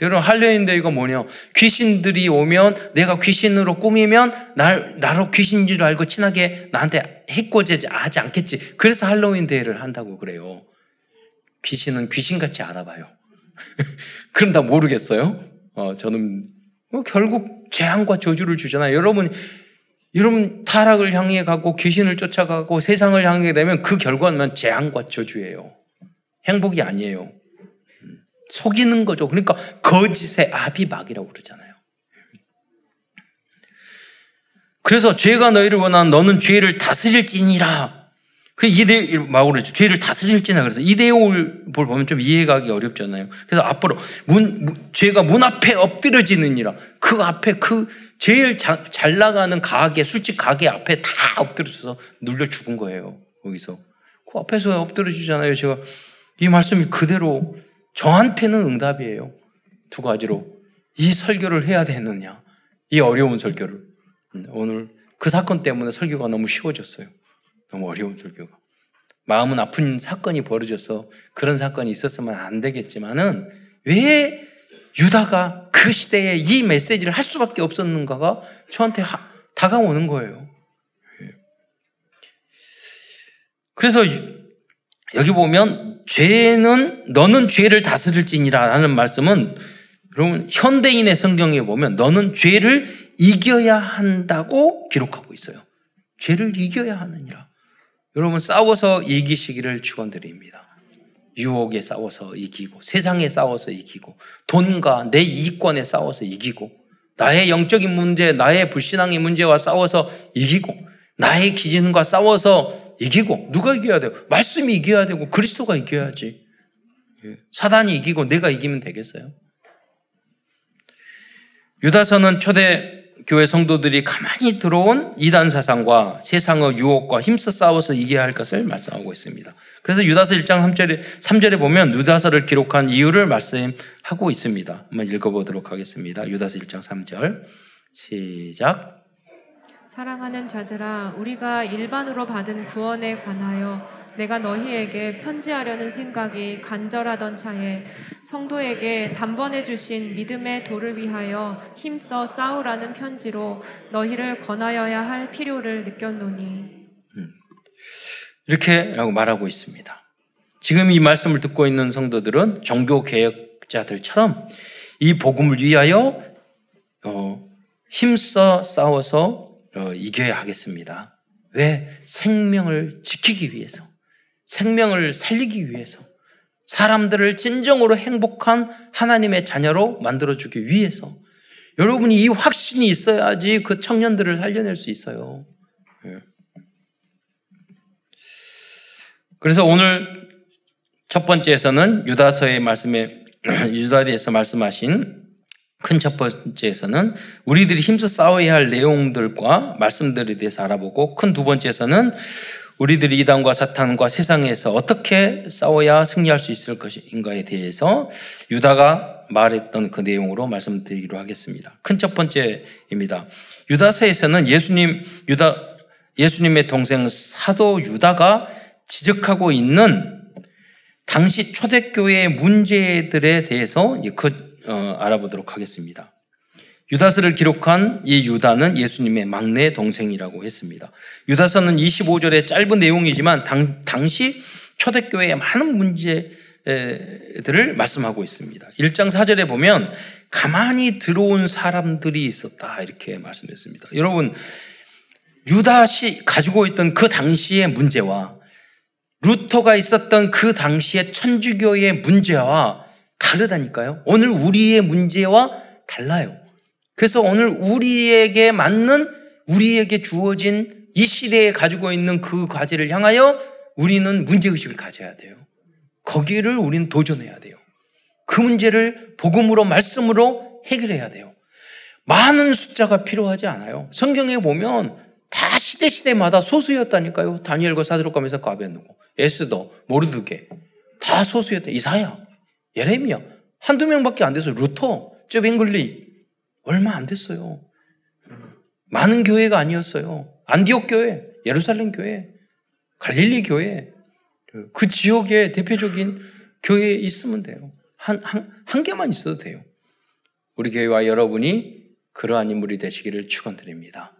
여러분 할례인데 이거 뭐냐? 귀신들이 오면 내가 귀신으로 꾸미면 날 나로 귀신인 줄 알고 친하게 나한테 해코지 하지 않겠지. 그래서 할로윈 데이를 한다고 그래요. 귀신은 귀신같이 알아봐요. *laughs* 그럼 다 모르겠어요? 어, 저는 뭐 결국 재앙과 저주를 주잖아요. 여러분 여러분 타락을 향해 가고 귀신을 쫓아가고 세상을 향해 되면 그 결과는 재앙과 저주예요. 행복이 아니에요. 속이는 거죠. 그러니까 거짓의 아비막이라고 그러잖아요. 그래서 죄가 너희를 원한 너는 죄를 다스릴지니라. 그 이대 막 그러죠. 죄를 다스릴지나 그래서 이대용을 보면 좀 이해가기 어렵잖아요. 그래서 앞으로 문, 문 죄가 문 앞에 엎드려지느니라. 그 앞에 그 제일 자, 잘 나가는 가게 술집 가게 앞에 다 엎드려져서 눌려 죽은 거예요. 거기서 그 앞에서 엎드려지잖아요. 제가 이 말씀이 그대로 저한테는 응답이에요. 두 가지로. 이 설교를 해야 되느냐. 이 어려운 설교를. 음, 오늘 그 사건 때문에 설교가 너무 쉬워졌어요. 너무 어려운 설교가. 마음은 아픈 사건이 벌어져서 그런 사건이 있었으면 안 되겠지만은 왜 유다가 그 시대에 이 메시지를 할 수밖에 없었는가가 저한테 하, 다가오는 거예요. 예. 그래서 여기 보면 죄는 너는 죄를 다스릴지니라라는 말씀은 여러분 현대인의 성경에 보면 너는 죄를 이겨야 한다고 기록하고 있어요. 죄를 이겨야 하느니라. 여러분 싸워서 이기시기를 축원드립니다. 유혹에 싸워서 이기고 세상에 싸워서 이기고 돈과 내 이익권에 싸워서 이기고 나의 영적인 문제, 나의 불신앙의 문제와 싸워서 이기고 나의 기준과 싸워서 이기고 누가 이겨야 돼요? 말씀이 이겨야 되고 그리스도가 이겨야지. 예. 사단이 이기고 내가 이기면 되겠어요? 유다서는 초대 교회 성도들이 가만히 들어온 이단 사상과 세상의 유혹과 힘써 싸워서 이겨야 할 것을 말씀하고 있습니다. 그래서 유다서 1장 3절에, 3절에 보면 유다서를 기록한 이유를 말씀하고 있습니다. 한번 읽어보도록 하겠습니다. 유다서 1장 3절. 시작. 사랑하는 자들아, 우리가 일반으로 받은 구원에 관하여 내가 너희에게 편지하려는 생각이 간절하던 차에 성도에게 단번에 주신 믿음의 도를 위하여 힘써 싸우라는 편지로 너희를 권하여야 할 필요를 느꼈노니. 음. 이렇게 말하고 있습니다. 지금 이 말씀을 듣고 있는 성도들은 종교 개혁자들처럼 이 복음을 위하여 어, 힘써 싸워서 어, 이겨야 하겠습니다. 왜? 생명을 지키기 위해서. 생명을 살리기 위해서 사람들을 진정으로 행복한 하나님의 자녀로 만들어주기 위해서 여러분이 이 확신이 있어야지 그 청년들을 살려낼 수 있어요. 예. 그래서 오늘 첫 번째에서는 유다서의 말씀에 *clears throat* 유다에서 말씀하신 큰 첫 번째에서는 우리들이 힘써 싸워야 할 내용들과 말씀들에 대해서 알아보고 큰 두 번째에서는 우리들이 이단과 사탄과 세상에서 어떻게 싸워야 승리할 수 있을 것인가에 대해서 유다가 말했던 그 내용으로 말씀드리기로 하겠습니다. 큰 첫 번째입니다. 유다서에서는 예수님 유다 예수님의 동생 사도 유다가 지적하고 있는 당시 초대교회의 문제들에 대해서 그, 어, 알아보도록 하겠습니다. 유다서를 기록한 이 유다는 예수님의 막내 동생이라고 했습니다. 유다서는 25절의 짧은 내용이지만 당, 당시 초대교회의 많은 문제들을 말씀하고 있습니다. 1장 4절에 보면 가만히 들어온 사람들이 있었다 이렇게 말씀했습니다. 여러분 유다시 가지고 있던 그 당시의 문제와 루터가 있었던 그 당시의 천주교의 문제와 다르다니까요. 오늘 우리의 문제와 달라요. 그래서 오늘 우리에게 맞는 우리에게 주어진 이 시대에 가지고 있는 그 과제를 향하여 우리는 문제의식을 가져야 돼요. 거기를 우리는 도전해야 돼요. 그 문제를 복음으로, 말씀으로 해결해야 돼요. 많은 숫자가 필요하지 않아요. 성경에 보면 다 시대시대마다 소수였다니까요. 다니엘과 사드록과 메사과 아벤누고 에스더, 모르드게 다 소수였다. 이사야, 예레미야 한두 명밖에 안 돼서 루터, 쯔빙글리 얼마 안 됐어요. 많은 교회가 아니었어요. 안디옥 교회, 예루살렘 교회, 갈릴리 교회, 그 지역에 대표적인 교회에 있으면 돼요. 한, 한, 한 개만 있어도 돼요. 우리 교회와 여러분이 그러한 인물이 되시기를 축원드립니다.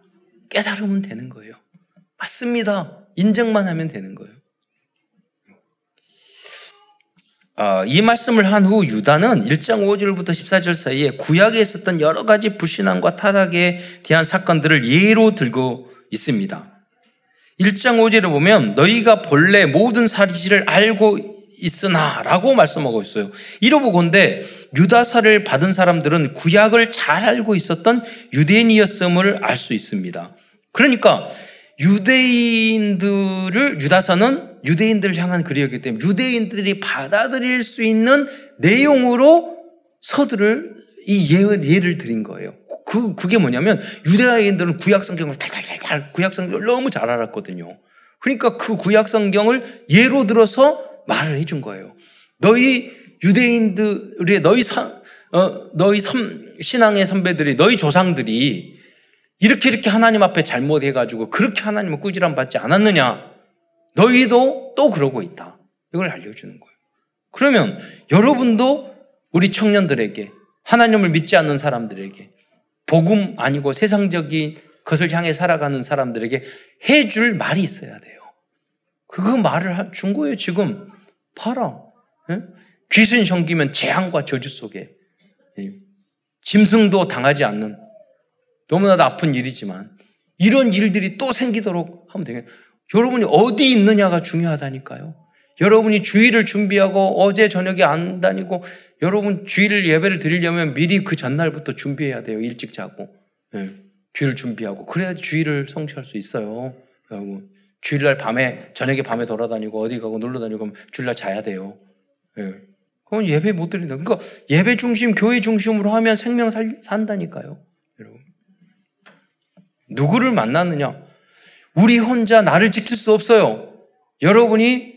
깨달으면 되는 거예요. 맞습니다. 인정만 하면 되는 거예요. 어, 이 말씀을 한 후 유다는 1장 5절부터 14절 사이에 구약에 있었던 여러 가지 불신앙과 타락에 대한 사건들을 예로 들고 있습니다. 1장 5절에 보면 너희가 본래 모든 사실을 알고 있으나 라고 말씀하고 있어요. 이러보건데 유다서를 받은 사람들은 구약을 잘 알고 있었던 유대인이었음을 알 수 있습니다. 그러니까 유대인들을 유다서는 유대인들을 향한 글이었기 때문에 유대인들이 받아들일 수 있는 내용으로 서들을 이 예를, 예를 드린 거예요. 그, 그게 뭐냐면 유대인들은 구약 성경을 달달달달 구약 성경을 너무 잘 알았거든요. 그러니까 그 구약 성경을 예로 들어서 말을 해준 거예요. 너희 유대인들의 너희 사, 어, 너희 섬, 신앙의 선배들이 너희 조상들이 이렇게 이렇게 하나님 앞에 잘못해가지고 그렇게 하나님을 꾸지람 받지 않았느냐? 너희도 또 그러고 있다. 이걸 알려주는 거예요. 그러면 여러분도 우리 청년들에게 하나님을 믿지 않는 사람들에게 복음 아니고 세상적인 것을 향해 살아가는 사람들에게 해줄 말이 있어야 돼요. 그거 말을 준 거예요, 지금. 봐라. 예? 귀신 섬기면 재앙과 저주 속에. 예. 짐승도 당하지 않는 너무나도 아픈 일이지만 이런 일들이 또 생기도록 하면 되겠 여러분이 어디 있느냐가 중요하다니까요. 여러분이 주일을 준비하고 어제 저녁에 안 다니고 여러분 주일 예배를 드리려면 미리 그 전날부터 준비해야 돼요. 일찍 자고. 예. 주일 준비하고. 그래야 주일을 성취할 수 있어요. 여러분. 주일날 밤에, 저녁에 밤에 돌아다니고 어디 가고 놀러 다니고 그럼 주일날 자야 돼요. 예. 그건 예배 못 드린다. 그러니까 예배 중심, 교회 중심으로 하면 생명 살, 산다니까요. 여러분. 누구를 만났느냐? 우리 혼자 나를 지킬 수 없어요. 여러분이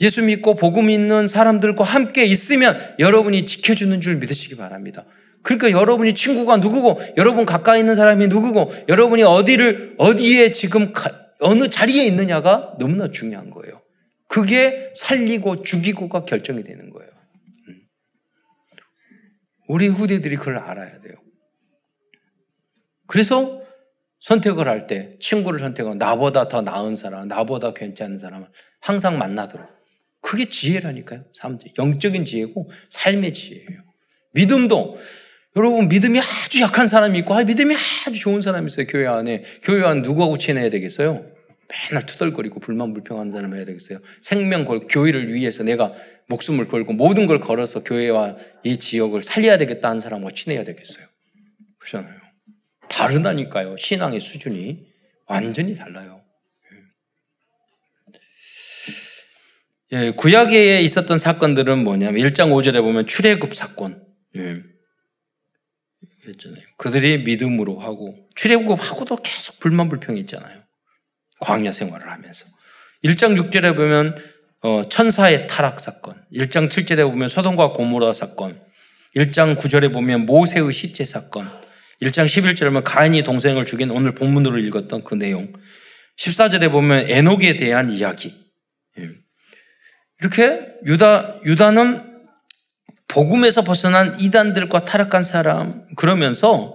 예수 믿고 복음 있는 사람들과 함께 있으면 여러분이 지켜주는 줄 믿으시기 바랍니다. 그러니까 여러분이 친구가 누구고, 여러분 가까이 있는 사람이 누구고, 여러분이 어디를, 어디에 지금 가, 어느 자리에 있느냐가 너무나 중요한 거예요. 그게 살리고 죽이고가 결정이 되는 거예요. 음. 우리 후대들이 그걸 알아야 돼요. 그래서 선택을 할 때 친구를 선택하고 나보다 더 나은 사람, 나보다 괜찮은 사람을 항상 만나도록. 그게 지혜라니까요. 사람들 영적인 지혜고 삶의 지혜예요. 믿음도 여러분 믿음이 아주 약한 사람이 있고 아, 믿음이 아주 좋은 사람이 있어요. 교회 안에. 교회 안 누구하고 친해야 되겠어요? 맨날 투덜거리고 불만 불평하는 사람 해야 되겠어요? 생명 걸 교회를 위해서 내가 목숨을 걸고 모든 걸 걸어서 교회와 이 지역을 살려야 되겠다 하는 사람과 친해야 되겠어요? 그렇잖아요. 다르다니까요. 신앙의 수준이 완전히 달라요. 예, 구약에 있었던 사건들은 뭐냐면 1장 5절에 보면 출애굽 사건. 예. 그들이 믿음으로 하고 출애굽하고도 계속 불만불평이 있잖아요. 광야 생활을 하면서. 1장 6절에 보면 어, 천사의 타락 사건, 1장 7절에 보면 소돔과 고모라 사건, 1장 9절에 보면 모세의 시체 사건, 1장 11절에 보면 가인이 동생을 죽인 오늘 본문으로 읽었던 그 내용, 14절에 보면 에녹에 대한 이야기. 예. 이렇게 유다 유다는 복음에서 벗어난 이단들과 타락한 사람 그러면서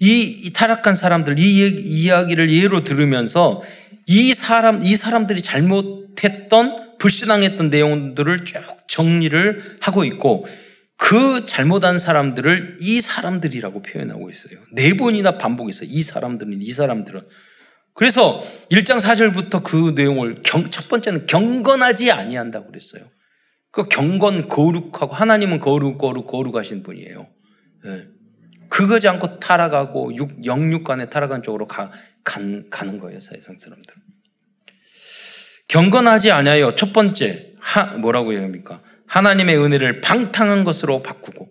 이, 이 타락한 사람들 이 이야기를 예로 들으면서 이 사람, 이 사람들이 잘못했던, 불신앙했던 내용들을 쭉 정리를 하고 있고, 그 잘못한 사람들을 이 사람들이라고 표현하고 있어요. 네 번이나 반복해서 이 사람들은, 이 사람들은. 그래서 1장 4절부터 그 내용을 경, 첫 번째는 경건하지 아니한다고 그랬어요. 그 경건, 거룩하고, 하나님은 거룩, 거룩, 거룩하신 분이에요. 네. 그거지 않고 타락하고, 육, 영육 간에 타락한 쪽으로 가, 간, 가는 거예요, 세상 사람들. 경건하지 않아요. 첫 번째, 하, 뭐라고 얘기합니까? 하나님의 은혜를 방탕한 것으로 바꾸고.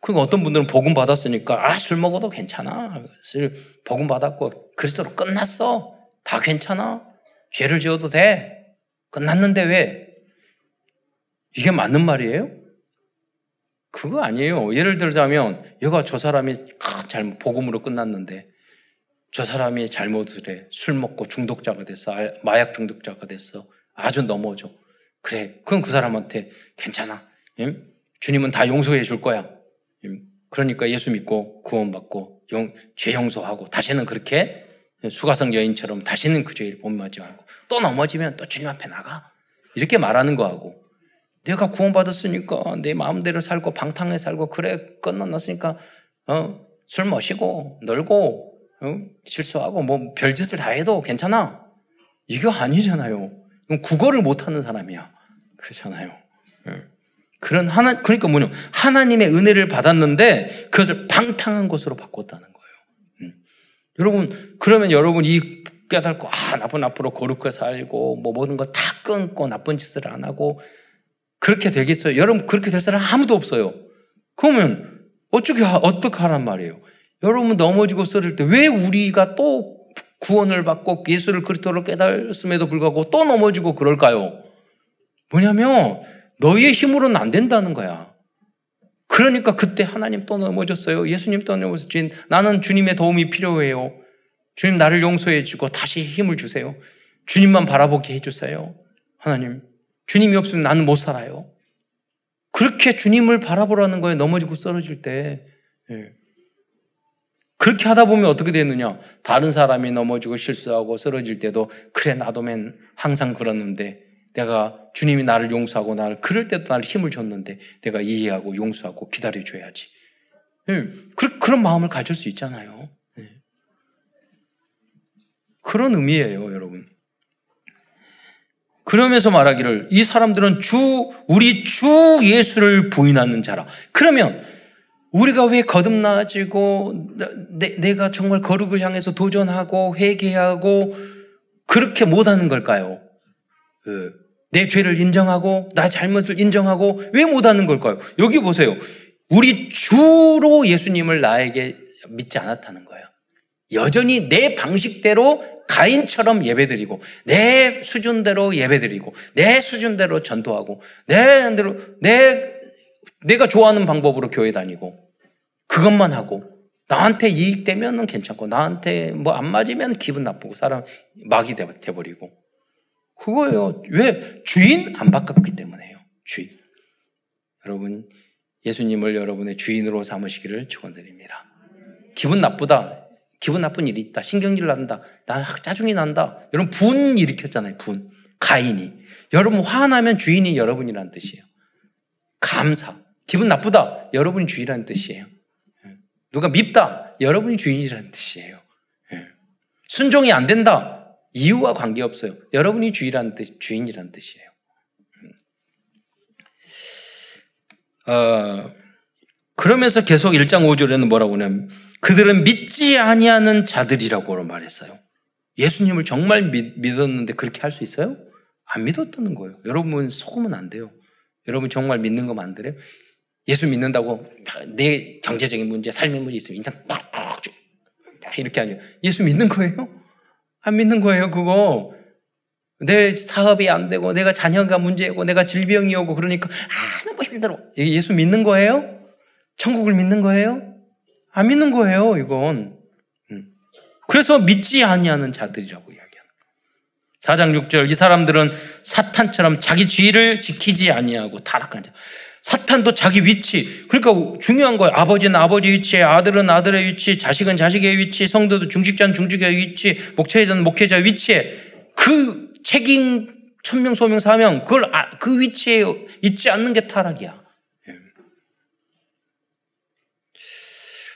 그리고 어떤 분들은 복음 받았으니까, 아, 술 먹어도 괜찮아. 술 복음 받았고, 그리스도로 끝났어. 다 괜찮아. 죄를 지어도 돼. 끝났는데 왜? 이게 맞는 말이에요? 그거 아니에요. 예를 들자면, 여가 저 사람이 잘 복음으로 끝났는데, 저 사람이 잘못을 해. 술 먹고 중독자가 됐어. 마약 중독자가 됐어. 아주 넘어져. 그래. 그럼 그 사람한테 괜찮아. 응? 주님은 다 용서해 줄 거야. 응? 그러니까 예수 믿고 구원받고 용, 죄 용서하고 다시는 그렇게 수가성 여인처럼 다시는 그 죄를 본받지 말고 또 넘어지면 또 주님 앞에 나가. 이렇게 말하는 거하고 내가 구원받았으니까 내 마음대로 살고 방탕하게 살고 그래 끝났으니까 어, 술 마시고 놀고 어? 실수하고 뭐 별짓을 다 해도 괜찮아. 이거 아니잖아요. 국어를 못하는 사람이야. 그렇잖아요. 예. 그런 하나 그러니까 뭐냐 하나님의 은혜를 받았는데 그것을 방탕한 것으로 바꿨다는 거예요. 음. 여러분 그러면 여러분 이 깨닫고 아 나쁜 앞으로 거룩하게 살고 뭐 모든 거 다 끊고 나쁜 짓을 안 하고 그렇게 되겠어요? 여러분 그렇게 될 사람 아무도 없어요. 그러면 어떻게 어떻게 하란 말이에요? 여러분 넘어지고 쓰를 때왜 우리가 또 구원을 받고 예수를 그리스도로 깨달았음에도 불구하고 또 넘어지고 그럴까요? 뭐냐면 너희의 힘으로는 안 된다는 거야. 그러니까 그때 하나님 또 넘어졌어요. 예수님 또 넘어졌지. 나는 주님의 도움이 필요해요. 주님 나를 용서해 주고 다시 힘을 주세요. 주님만 바라보게 해 주세요. 하나님. 주님이 없으면 나는 못 살아요. 그렇게 주님을 바라보라는 거예요. 넘어지고 쓰러질 때. 예. 그렇게 하다 보면 어떻게 되느냐? 다른 사람이 넘어지고 실수하고 쓰러질 때도 그래 나도 맨 항상 그랬는데 내가 주님이 나를 용서하고 나를 그럴 때도 나를 힘을 줬는데 내가 이해하고 용서하고 기다려 줘야지. 네. 그런 마음을 가질 수 있잖아요. 네. 그런 의미예요, 여러분. 그러면서 말하기를 이 사람들은 주 우리 주 예수를 부인하는 자라. 그러면 우리가 왜 거듭나지고 내, 가 정말 거룩을 향해서 도전하고 회개하고 그렇게 못하는 걸까요? 그, 내 죄를 인정하고 나의 잘못을 인정하고 왜 못하는 걸까요? 여기 보세요. 우리 주로 예수님을 나에게 믿지 않았다는 거예요. 여전히 내 방식대로 가인처럼 예배드리고 내 수준대로 예배드리고 내 수준대로 전도하고 내 대로 내 내가 좋아하는 방법으로 교회 다니고 그것만 하고 나한테 이익되면 괜찮고 나한테 뭐 안 맞으면 기분 나쁘고 사람 막이 돼버리고 그거예요. 왜 주인 안 바꿨기 때문에요. 주인. 여러분 예수님을 여러분의 주인으로 삼으시기를 축원드립니다. 기분 나쁘다. 기분 나쁜 일이 있다. 신경질 난다. 나 짜증이 난다. 여러분 분 일으켰잖아요. 분. 가인이. 여러분 화나면 주인이 여러분이라는 뜻이에요. 감사. 기분 나쁘다. 여러분이 주인이라는 뜻이에요. 예. 누가 밉다. 여러분이 주인이라는 뜻이에요. 예. 순종이 안 된다. 이유와 관계없어요. 여러분이 주인이라는 뜻, 주인이라는 뜻이에요. 음. 어, 그러면서 계속 1장 5절에는 뭐라고 하냐면 그들은 믿지 아니하는 자들이라고 말했어요. 예수님을 정말 믿, 었는데 그렇게 할 수 있어요? 안 믿었다는 거예요. 여러분 속으면 안 돼요. 여러분 정말 믿는 거 만들어요? 예수 믿는다고 내 경제적인 문제, 삶의 문제 있으면 인상 팍팍 이렇게 아니에요. 예수 믿는 거예요? 안 믿는 거예요, 그거. 내 사업이 안 되고, 내가 자녀가 문제고, 내가 질병이 오고, 그러니까, 아, 너무 힘들어. 예수 믿는 거예요? 천국을 믿는 거예요? 안 믿는 거예요, 이건. 음. 그래서 믿지 아니하는 자들이라고 이야기합니다. 4장 6절 이 사람들은 사탄처럼 자기 지위를 지키지 아니하고 타락한 자. 사탄도 자기 위치. 그러니까 중요한 거예요. 아버지는 아버지 위치에, 아들은 아들의 위치, 자식은 자식의 위치, 성도도 중직자는 중직의 위치, 목회자는 목회자의 위치에 그 책임 천명 소명 사명 그걸 아, 그 위치에 있지 않는 게 타락이야.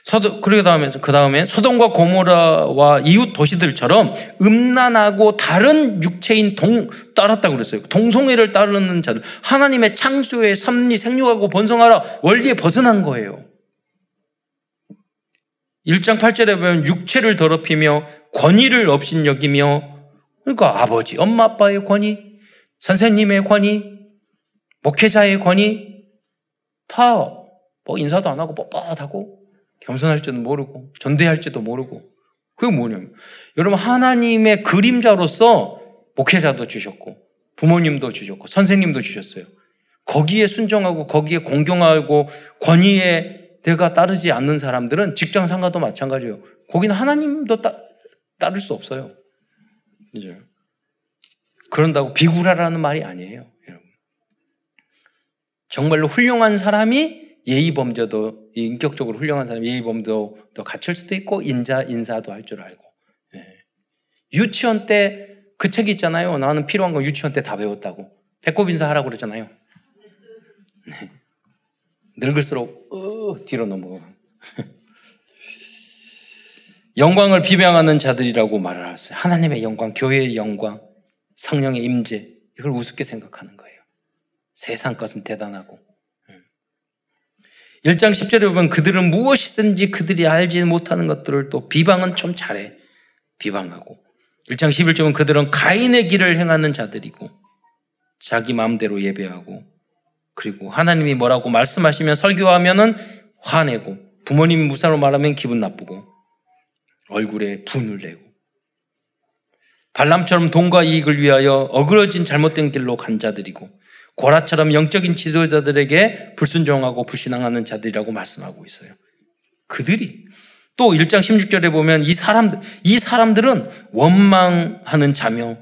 서도 그러게 다음에 그 다음에 소돔과 고모라와 이웃 도시들처럼 음란하고 다른 육체인 동 따랐다고 그랬어요. 동성애를 따르는 자들 하나님의 창조의 섭리 생육하고 번성하라 원리에 벗어난 거예요. 1장 8절에 보면 육체를 더럽히며 권위를 없인 여기며 그러니까 아버지, 엄마, 아빠의 권위, 선생님의 권위, 목회자의 권위 다 뭐 인사도 안 하고 뻣뻣하고 겸손할지도 모르고 존대할지도 모르고 그게 뭐냐면 여러분 하나님의 그림자로서 목회자도 주셨고 부모님도 주셨고 선생님도 주셨어요. 거기에 순종하고 거기에 공경하고 권위에 내가 따르지 않는 사람들은 직장 상가도 마찬가지예요. 거기는 하나님도 따, 따를 수 없어요. 이제 그런다고 비굴하라는 말이 아니에요. 여러분. 정말로 훌륭한 사람이 예의범죄도 인격적으로 훌륭한 사람 예의범도 더 갖출 수도 있고 인자 인사도 할 줄 알고 예. 유치원 때 그책 있잖아요. 나는 필요한 거 유치원 때 다 배웠다고 배꼽 인사하라고 그러잖아요. 네. 늙을수록 어, 뒤로 넘어가. *laughs* 영광을 비방하는 자들이라고 말을 했어요. 하나님의 영광, 교회의 영광, 성령의 임재 이걸 우습게 생각하는 거예요. 세상 것은 대단하고 1장 10절에 보면 그들은 무엇이든지 그들이 알지 못하는 것들을 또 비방은 좀 잘해. 비방하고. 1장 11절에 보면 그들은 가인의 길을 행하는 자들이고 자기 마음대로 예배하고 그리고 하나님이 뭐라고 말씀하시면 설교하면은 화내고 부모님 무사로 말하면 기분 나쁘고 얼굴에 분을 내고 발람처럼 돈과 이익을 위하여 어그러진 잘못된 길로 간 자들이고 고라처럼 영적인 지도자들에게 불순종하고 불신앙하는 자들이라고 말씀하고 있어요. 그들이 또 1장 16절에 보면 이 사람들 이 사람들은 원망하는 자며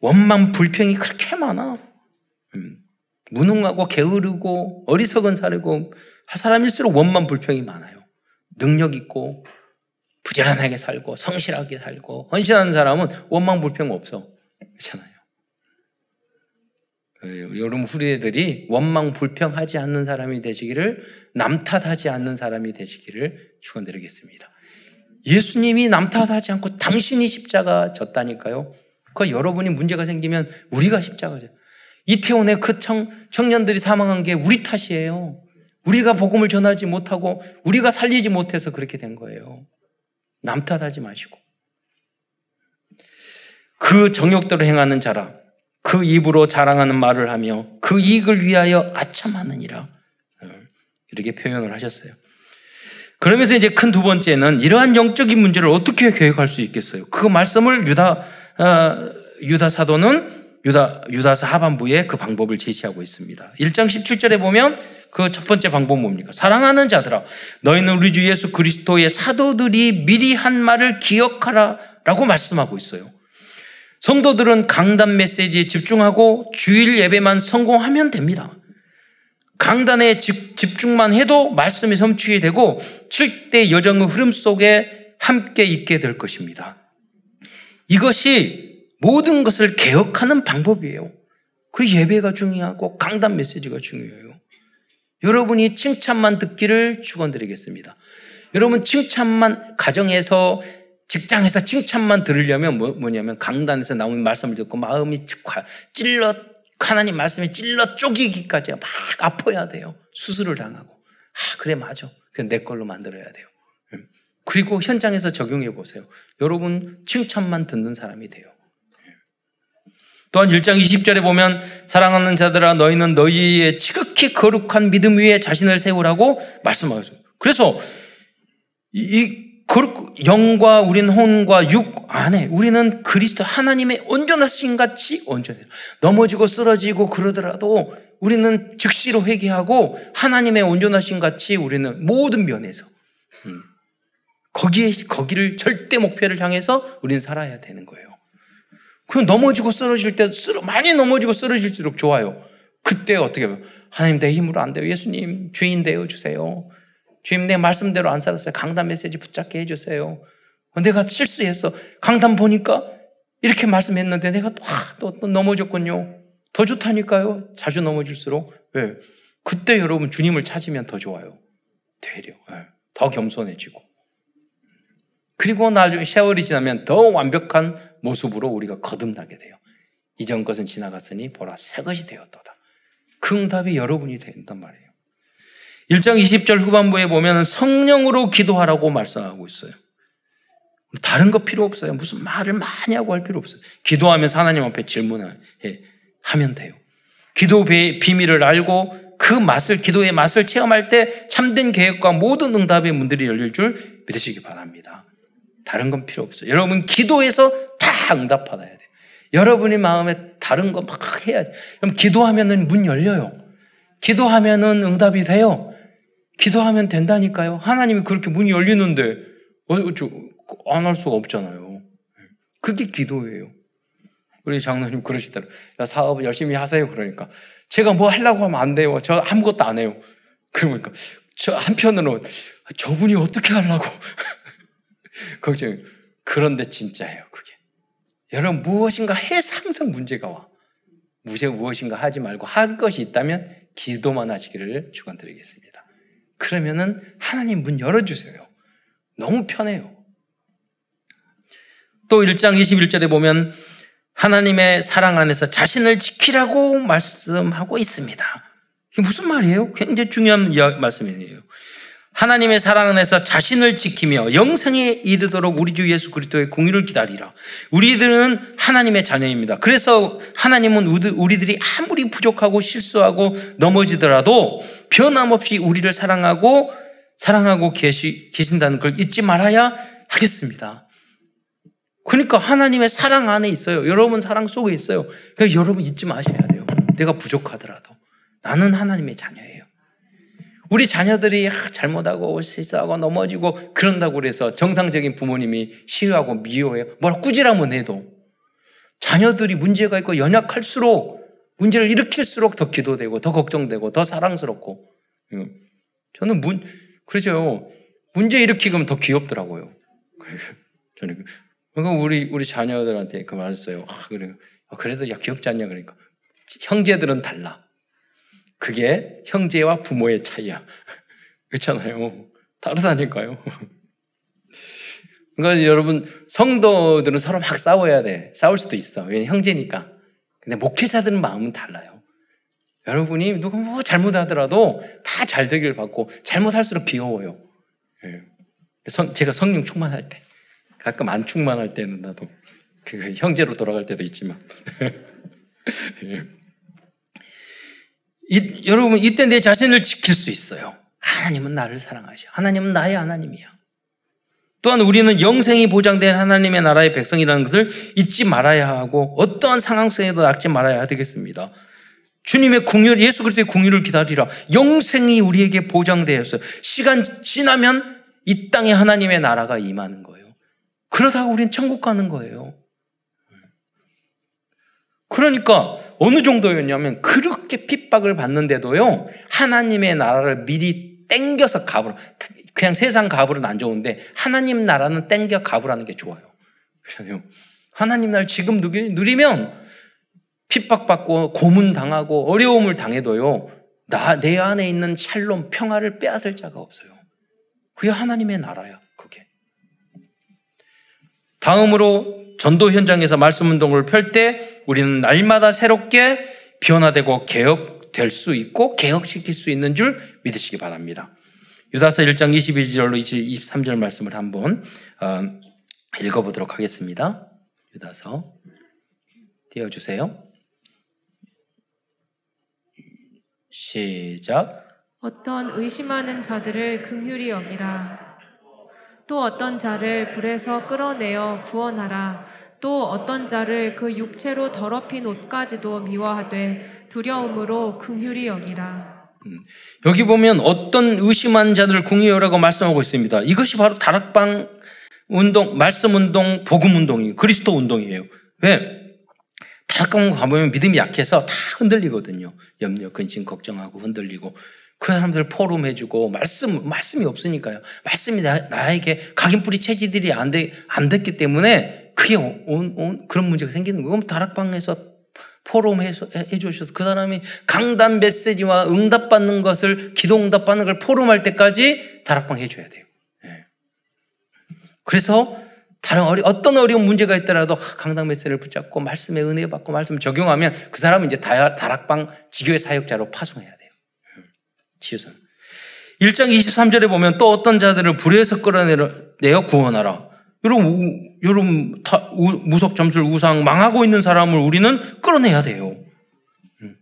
원망 불평이 그렇게 많아. 음, 무능하고 게으르고 어리석은 할 사람일수록 원망 불평이 많아요. 능력 있고 부지런하게 살고 성실하게 살고 헌신하는 사람은 원망 불평 없어. 그렇잖아요. 예, 여러분 후대들이 원망 불평하지 않는 사람이 되시기를 남 탓하지 않는 사람이 되시기를 축원드리겠습니다. 예수님이 남 탓하지 않고 당신이 십자가 졌다니까요. 그 여러분이 문제가 생기면 우리가 십자가죠. 이태원의 그 청, 청년들이 사망한 게 우리 탓이에요. 우리가 복음을 전하지 못하고 우리가 살리지 못해서 그렇게 된 거예요. 남 탓하지 마시고. 그 정욕대로 행하는 자라 그 입으로 자랑하는 말을 하며 그 이익을 위하여 아첨하느니라. 어, 이렇게 표현을 하셨어요. 그러면서 이제 큰 두 번째는 이러한 영적인 문제를 어떻게 계획할 수 있겠어요? 그 말씀을 유다 어, 유다 사도는 유다 유다서 하반부에 그 방법을 제시하고 있습니다. 1장 17절에 보면 그 첫 번째 방법은 뭡니까? 사랑하는 자들아 너희는 우리 주 예수 그리스도의 사도들이 미리 한 말을 기억하라라고 말씀하고 있어요. 성도들은 강단 메시지에 집중하고 주일 예배만 성공하면 됩니다. 강단에 집중만 해도 말씀이 섬취게 되고 7대 여정의 흐름 속에 함께 있게 될 것입니다. 이것이 모든 것을 개혁하는 방법이에요. 그 예배가 중요하고 강단 메시지가 중요해요. 여러분이 칭찬만 듣기를 축원드리겠습니다. 여러분 칭찬만 가정에서 직장에서 칭찬만 들으려면 뭐, 냐면 강단에서 나오는 말씀을 듣고 마음이 찔러 하나님 말씀에 찔러 쪼기기까지 막 아파야 돼요. 수술을 당하고. 아 그래 맞아. 그내 걸로 만들어야 돼요. 음. 그리고 현장에서 적용해 보세요. 여러분 칭찬만 듣는 사람이 돼요. 음. 또한 1장 20절에 보면 사랑하는 자들아 너희는 너희의 지극히 거룩한 믿음 위에 자신을 세우라고 말씀하셨어요. 그래서 이 영과 우리는 혼과 육 안에 우리는 그리스도 하나님의 온전하신 같이 온전해요. 넘어지고 쓰러지고 그러더라도 우리는 즉시로 회개하고 하나님의 온전하신 같이 우리는 모든 면에서 음, 거기에 거기를 절대 목표를 향해서 우리는 살아야 되는 거예요. 그 넘어지고 쓰러질 때 쓰러, 많이 넘어지고 쓰러질수록 좋아요. 그때 어떻게 하나님 내 힘으로 안 돼요. 예수님 주인 되어 주세요. 주님 내 말씀대로 안 살았어요. 강단 메시지 붙잡게 해주세요. 내가 실수했어. 강단 보니까 이렇게 말씀했는데 내가 또, 아, 또, 또 넘어졌군요. 더 좋다니까요. 자주 넘어질수록. 왜? 그때 여러분 주님을 찾으면 더 좋아요. 되려. 네. 더 겸손해지고. 그리고 나중에 세월이 지나면 더 완벽한 모습으로 우리가 거듭나게 돼요. 이전 것은 지나갔으니 보라 새 것이 되었도다. 그 응답이 여러분이 된단 말이에요. 1장 20절 후반부에 보면 성령으로 기도하라고 말씀하고 있어요. 다른 거 필요 없어요. 무슨 말을 많이 하고 할 필요 없어요. 기도하면 하나님 앞에 질문을 하면 돼요. 기도 비밀을 알고 그 맛을, 기도의 맛을 체험할 때 참된 계획과 모든 응답의 문들이 열릴 줄 믿으시기 바랍니다. 다른 건 필요 없어요. 여러분, 기도해서 다 응답받아야 돼요. 여러분의 마음에 다른 거 막 해야지. 그럼 기도하면은 문 열려요. 기도하면은 응답이 돼요. 기도하면 된다니까요. 하나님이 그렇게 문이 열리는데 어, 안할 수가 없잖아요. 그게 기도예요. 우리 장로님 그러시더라고요. 야, 사업 열심히 하세요. 그러니까. 제가 뭐 하려고 하면 안 돼요. 저 아무것도 안 해요. 그러니까. 저 한편으로 저분이 어떻게 하려고. *laughs* 걱정. 그런데 진짜예요. 그게. 여러분 무엇인가 해서 항상 문제가 와. 무엇 무엇인가 하지 말고 할 것이 있다면 기도만 하시기를 축원드리겠습니다. 그러면은 하나님 문 열어주세요. 너무 편해요. 또 1장 21절에 보면 하나님의 사랑 안에서 자신을 지키라고 말씀하고 있습니다. 이게 무슨 말이에요? 굉장히 중요한 말씀이에요. 하나님의 사랑 안에서 자신을 지키며 영생에 이르도록 우리 주 예수 그리스도의 공의를 기다리라. 우리들은 하나님의 자녀입니다. 그래서 하나님은 우리들이 아무리 부족하고 실수하고 넘어지더라도 변함없이 우리를 사랑하고 사랑하고 계시, 계신다는 걸 잊지 말아야 하겠습니다. 그러니까 하나님의 사랑 안에 있어요. 여러분 사랑 속에 있어요. 그러니까 여러분 잊지 마셔야 돼요. 내가 부족하더라도 나는 하나님의 자녀예요. 우리 자녀들이 잘못하고 실수하고 넘어지고 그런다고 그래서 정상적인 부모님이 시유하고 미워해요. 뭐라 꾸지람은 해도 자녀들이 문제가 있고 연약할수록 문제를 일으킬수록 더 기도되고 더 걱정되고 더 사랑스럽고 저는 문 그러죠 문제 일으키면 더 귀엽더라고요. *laughs* 저는 그, 그러니까 우리 우리 자녀들한테 그 말했어요. 아, 그래 아, 그래도 야 귀엽지 않냐 그러니까 형제들은 달라. 그게 형제와 부모의 차이야. *laughs* 그렇잖아요. 다르다니까요. 그러니까 여러분 성도들은 서로 막 싸워야 돼. 싸울 수도 있어. 왜냐 형제니까. 근데 목회자들은 마음은 달라요. 여러분이 누가 뭐 잘못하더라도 다 잘 되길 받고 잘못할수록 귀여워요. 예. 성, 제가 성령 충만할 때 가끔 안 충만할 때는 나도 그 형제로 돌아갈 때도 있지만 *laughs* 예. 이, 여러분 이때 내 자신을 지킬 수 있어요. 하나님은 나를 사랑하셔. 하나님은 나의 하나님이야. 또한 우리는 영생이 보장된 하나님의 나라의 백성이라는 것을 잊지 말아야 하고 어떠한 상황 속에도 낙지 말아야 되겠습니다. 주님의 궁율, 예수 그리스도의 궁율을 기다리라. 영생이 우리에게 보장되었어요. 시간 지나면 이 땅에 하나님의 나라가 임하는 거예요. 그러다가 우리는 천국 가는 거예요. 그러니까 어느 정도였냐면 그렇게 핍박을 받는데도요 하나님의 나라를 미리 땡겨서 가으로 그냥 세상 가으로는 안 좋은데 하나님 나라는 땡겨 가으라는 게 좋아요. 그래요. 하나님 날 지금 누리면 핍박받고 고문 당하고 어려움을 당해도요 나 내 안에 있는 샬롬 평화를 빼앗을 자가 없어요. 그게 하나님의 나라야. 다음으로 전도 현장에서 말씀 운동을 펼 때 우리는 날마다 새롭게 변화되고 개혁될 수 있고 개혁시킬 수 있는 줄 믿으시기 바랍니다. 유다서 1장 21절로 23절 말씀을 한번 어, 읽어보도록 하겠습니다. 유다서 띄워주세요. 시작. 어떤 의심하는 자들을 긍휼히 여기라. 또 어떤 자를 불에서 끌어내어 구원하라. 또 어떤 자를 그 육체로 더럽힌 옷까지도 미워하되 두려움으로 긍휼히 여기라. 음, 여기 보면 어떤 의심한 자들을 궁유라고 말씀하고 있습니다. 이것이 바로 다락방 운동, 말씀 운동, 복음 운동이 그리스도 운동이에요. 왜? 다락방 가보면 믿음이 약해서 다 흔들리거든요. 염려, 근심, 걱정하고 흔들리고 그 사람들 포럼 해주고 말씀 말씀이 없으니까요. 말씀이 나, 에게 각인 뿌리 체질들이 안, 되, 안 됐기 때문에 그게 온, 온, 그런 문제가 생기는 거예요. 그럼 다락방에서 포럼 해, 해주셔서 그 사람이 강단 메시지와 응답받는 것을 기도 응답받는 걸 포럼할 때까지 다락방 해줘야 돼요. 네. 그래서 다른 어리, 어떤 어려운 문제가 있더라도 강단 메시지를 붙잡고 말씀의 은혜 받고 말씀 적용하면 그 사람은 이제 다락방 지교의 사역자로 파송해야 돼요. 치유선. 1장 23절에 보면 또 어떤 자들을 불에서 끌어내어 구원하라. 여러분, 여러분, 무속 점술 우상 망하고 있는 사람을 우리는 끌어내야 돼요. 음.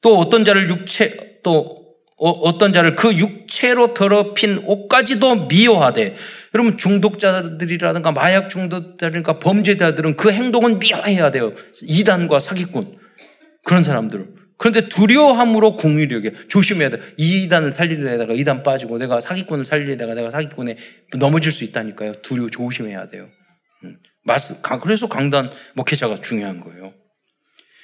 또 어떤 자를 육체, 또 어, 떤 자를 그 육체로 더럽힌 옷까지도 미워하되 여러분 중독자들이라든가 마약 중독자들과 범죄자들은 그 행동은 미워해야 돼요. 이단과 사기꾼 그런 사람들을 그런데 두려움으로 여겨. 조심해야 돼. 이 단을 살리려다가 이 단 빠지고 내가 사기꾼을 살리려다가 내가 사기꾼에 넘어질 수 있다니까요. 두려워 조심해야 돼요. 음. 그래서 강단 목회자가 중요한 거예요.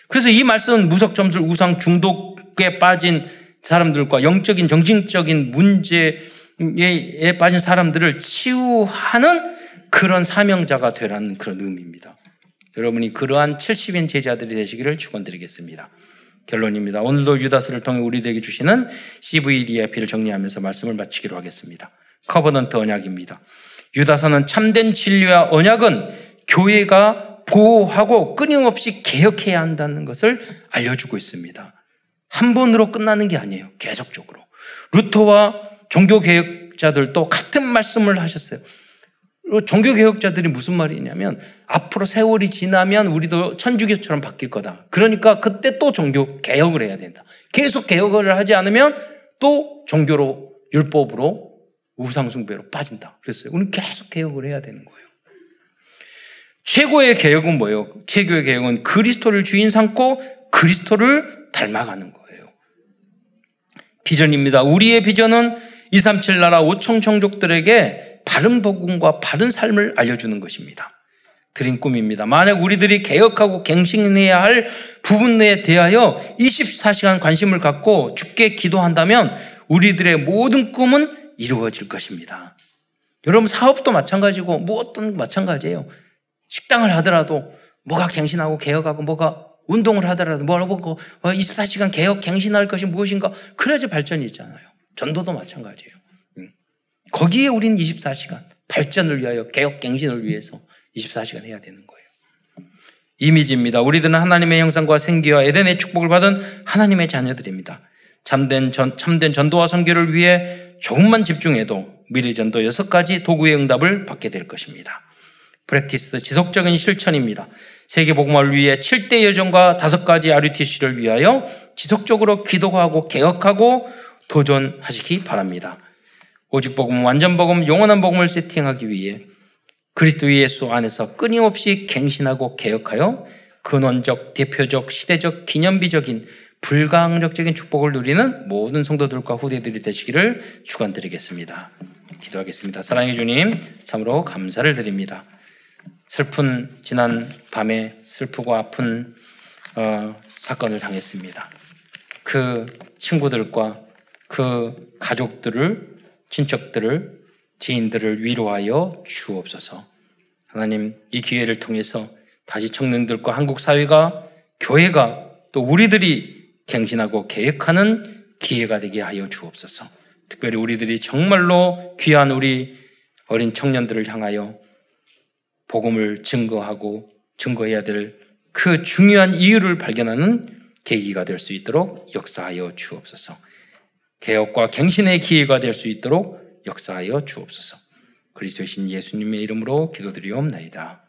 그래서 이 말씀은 무석 점술 우상 중독에 빠진 사람들과 영적인 정신적인 문제에 빠진 사람들을 치유하는 그런 사명자가 되라는 그런 의미입니다. 여러분이 그러한 70인 제자들이 되시기를 축원드리겠습니다. 결론입니다. 오늘도 유다서를 통해 우리에게 주시는 CVDIP를 정리하면서 말씀을 마치기로 하겠습니다. covenant 언약입니다. 유다서는 참된 진리와 언약은 교회가 보호하고 끊임없이 개혁해야 한다는 것을 알려주고 있습니다. 한 번으로 끝나는 게 아니에요. 계속적으로. 루터와 종교개혁자들도 같은 말씀을 하셨어요. 종교개혁자들이 무슨 말이냐면 앞으로 세월이 지나면 우리도 천주교처럼 바뀔 거다. 그러니까 그때 또 종교 개혁을 해야 된다. 계속 개혁을 하지 않으면 또 종교로 율법으로 우상숭배로 빠진다. 그랬어요. 우리는 계속 개혁을 해야 되는 거예요. 최고의 개혁은 뭐예요? 최고의 개혁은 그리스도를 주인 삼고 그리스도를 닮아가는 거예요. 비전입니다. 우리의 비전은 237 나라 5청 청족들에게 바른 복음과 바른 삶을 알려주는 것입니다. 드린 꿈입니다. 만약 우리들이 개혁하고 갱신해야 할 부분에 대하여 24시간 관심을 갖고 죽게 기도한다면 우리들의 모든 꿈은 이루어질 것입니다. 여러분 사업도 마찬가지고 무엇든 마찬가지예요. 식당을 하더라도 뭐가 갱신하고 개혁하고 뭐가 운동을 하더라도 뭐라고 24시간 개혁 갱신할 것이 무엇인가 그래야지 발전이 있잖아요. 전도도 마찬가지예요. 음. 거기에 우린 24시간 발전을 위하여 개혁 갱신을 위해서 24시간 해야 되는 거예요. 이미지입니다. 우리들은 하나님의 형상과 생기와 에덴의 축복을 받은 하나님의 자녀들입니다. 참된, 전, 참된 전도와 선교를 위해 조금만 집중해도 미래 전도 여섯 가지 도구의 응답을 받게 될 것입니다. 프랙티스 지속적인 실천입니다. 세계 복음을 위해 7대 여정과 다섯 가지 RUTC를 위하여 지속적으로 기도하고 개혁하고 도전하시기 바랍니다. 오직 복음, 완전 복음, 영원한 복음을 세팅하기 위해 그리스도 예수 안에서 끊임없이 갱신하고 개혁하여 근원적, 대표적, 시대적, 기념비적인 불가항력적인 축복을 누리는 모든 성도들과 후대들이 되시기를 축원드리겠습니다. 기도하겠습니다. 사랑해 주님, 참으로 감사를 드립니다. 슬픈 지난 밤에 슬프고 아픈 어, 사건을 당했습니다. 그 친구들과 그 가족들을 친척들을 지인들을 위로하여 주옵소서. 하나님 이 기회를 통해서 다시 청년들과 한국 사회가 교회가 또 우리들이 갱신하고 계획하는 기회가 되게 하여 주옵소서. 특별히 우리들이 정말로 귀한 우리 어린 청년들을 향하여 복음을 증거하고 증거해야 될 그 중요한 이유를 발견하는 계기가 될 수 있도록 역사하여 주옵소서. 개혁과 갱신의 기회가 될 수 있도록 역사하여 주옵소서. 그리스도신 예수님의 이름으로 기도드리옵나이다.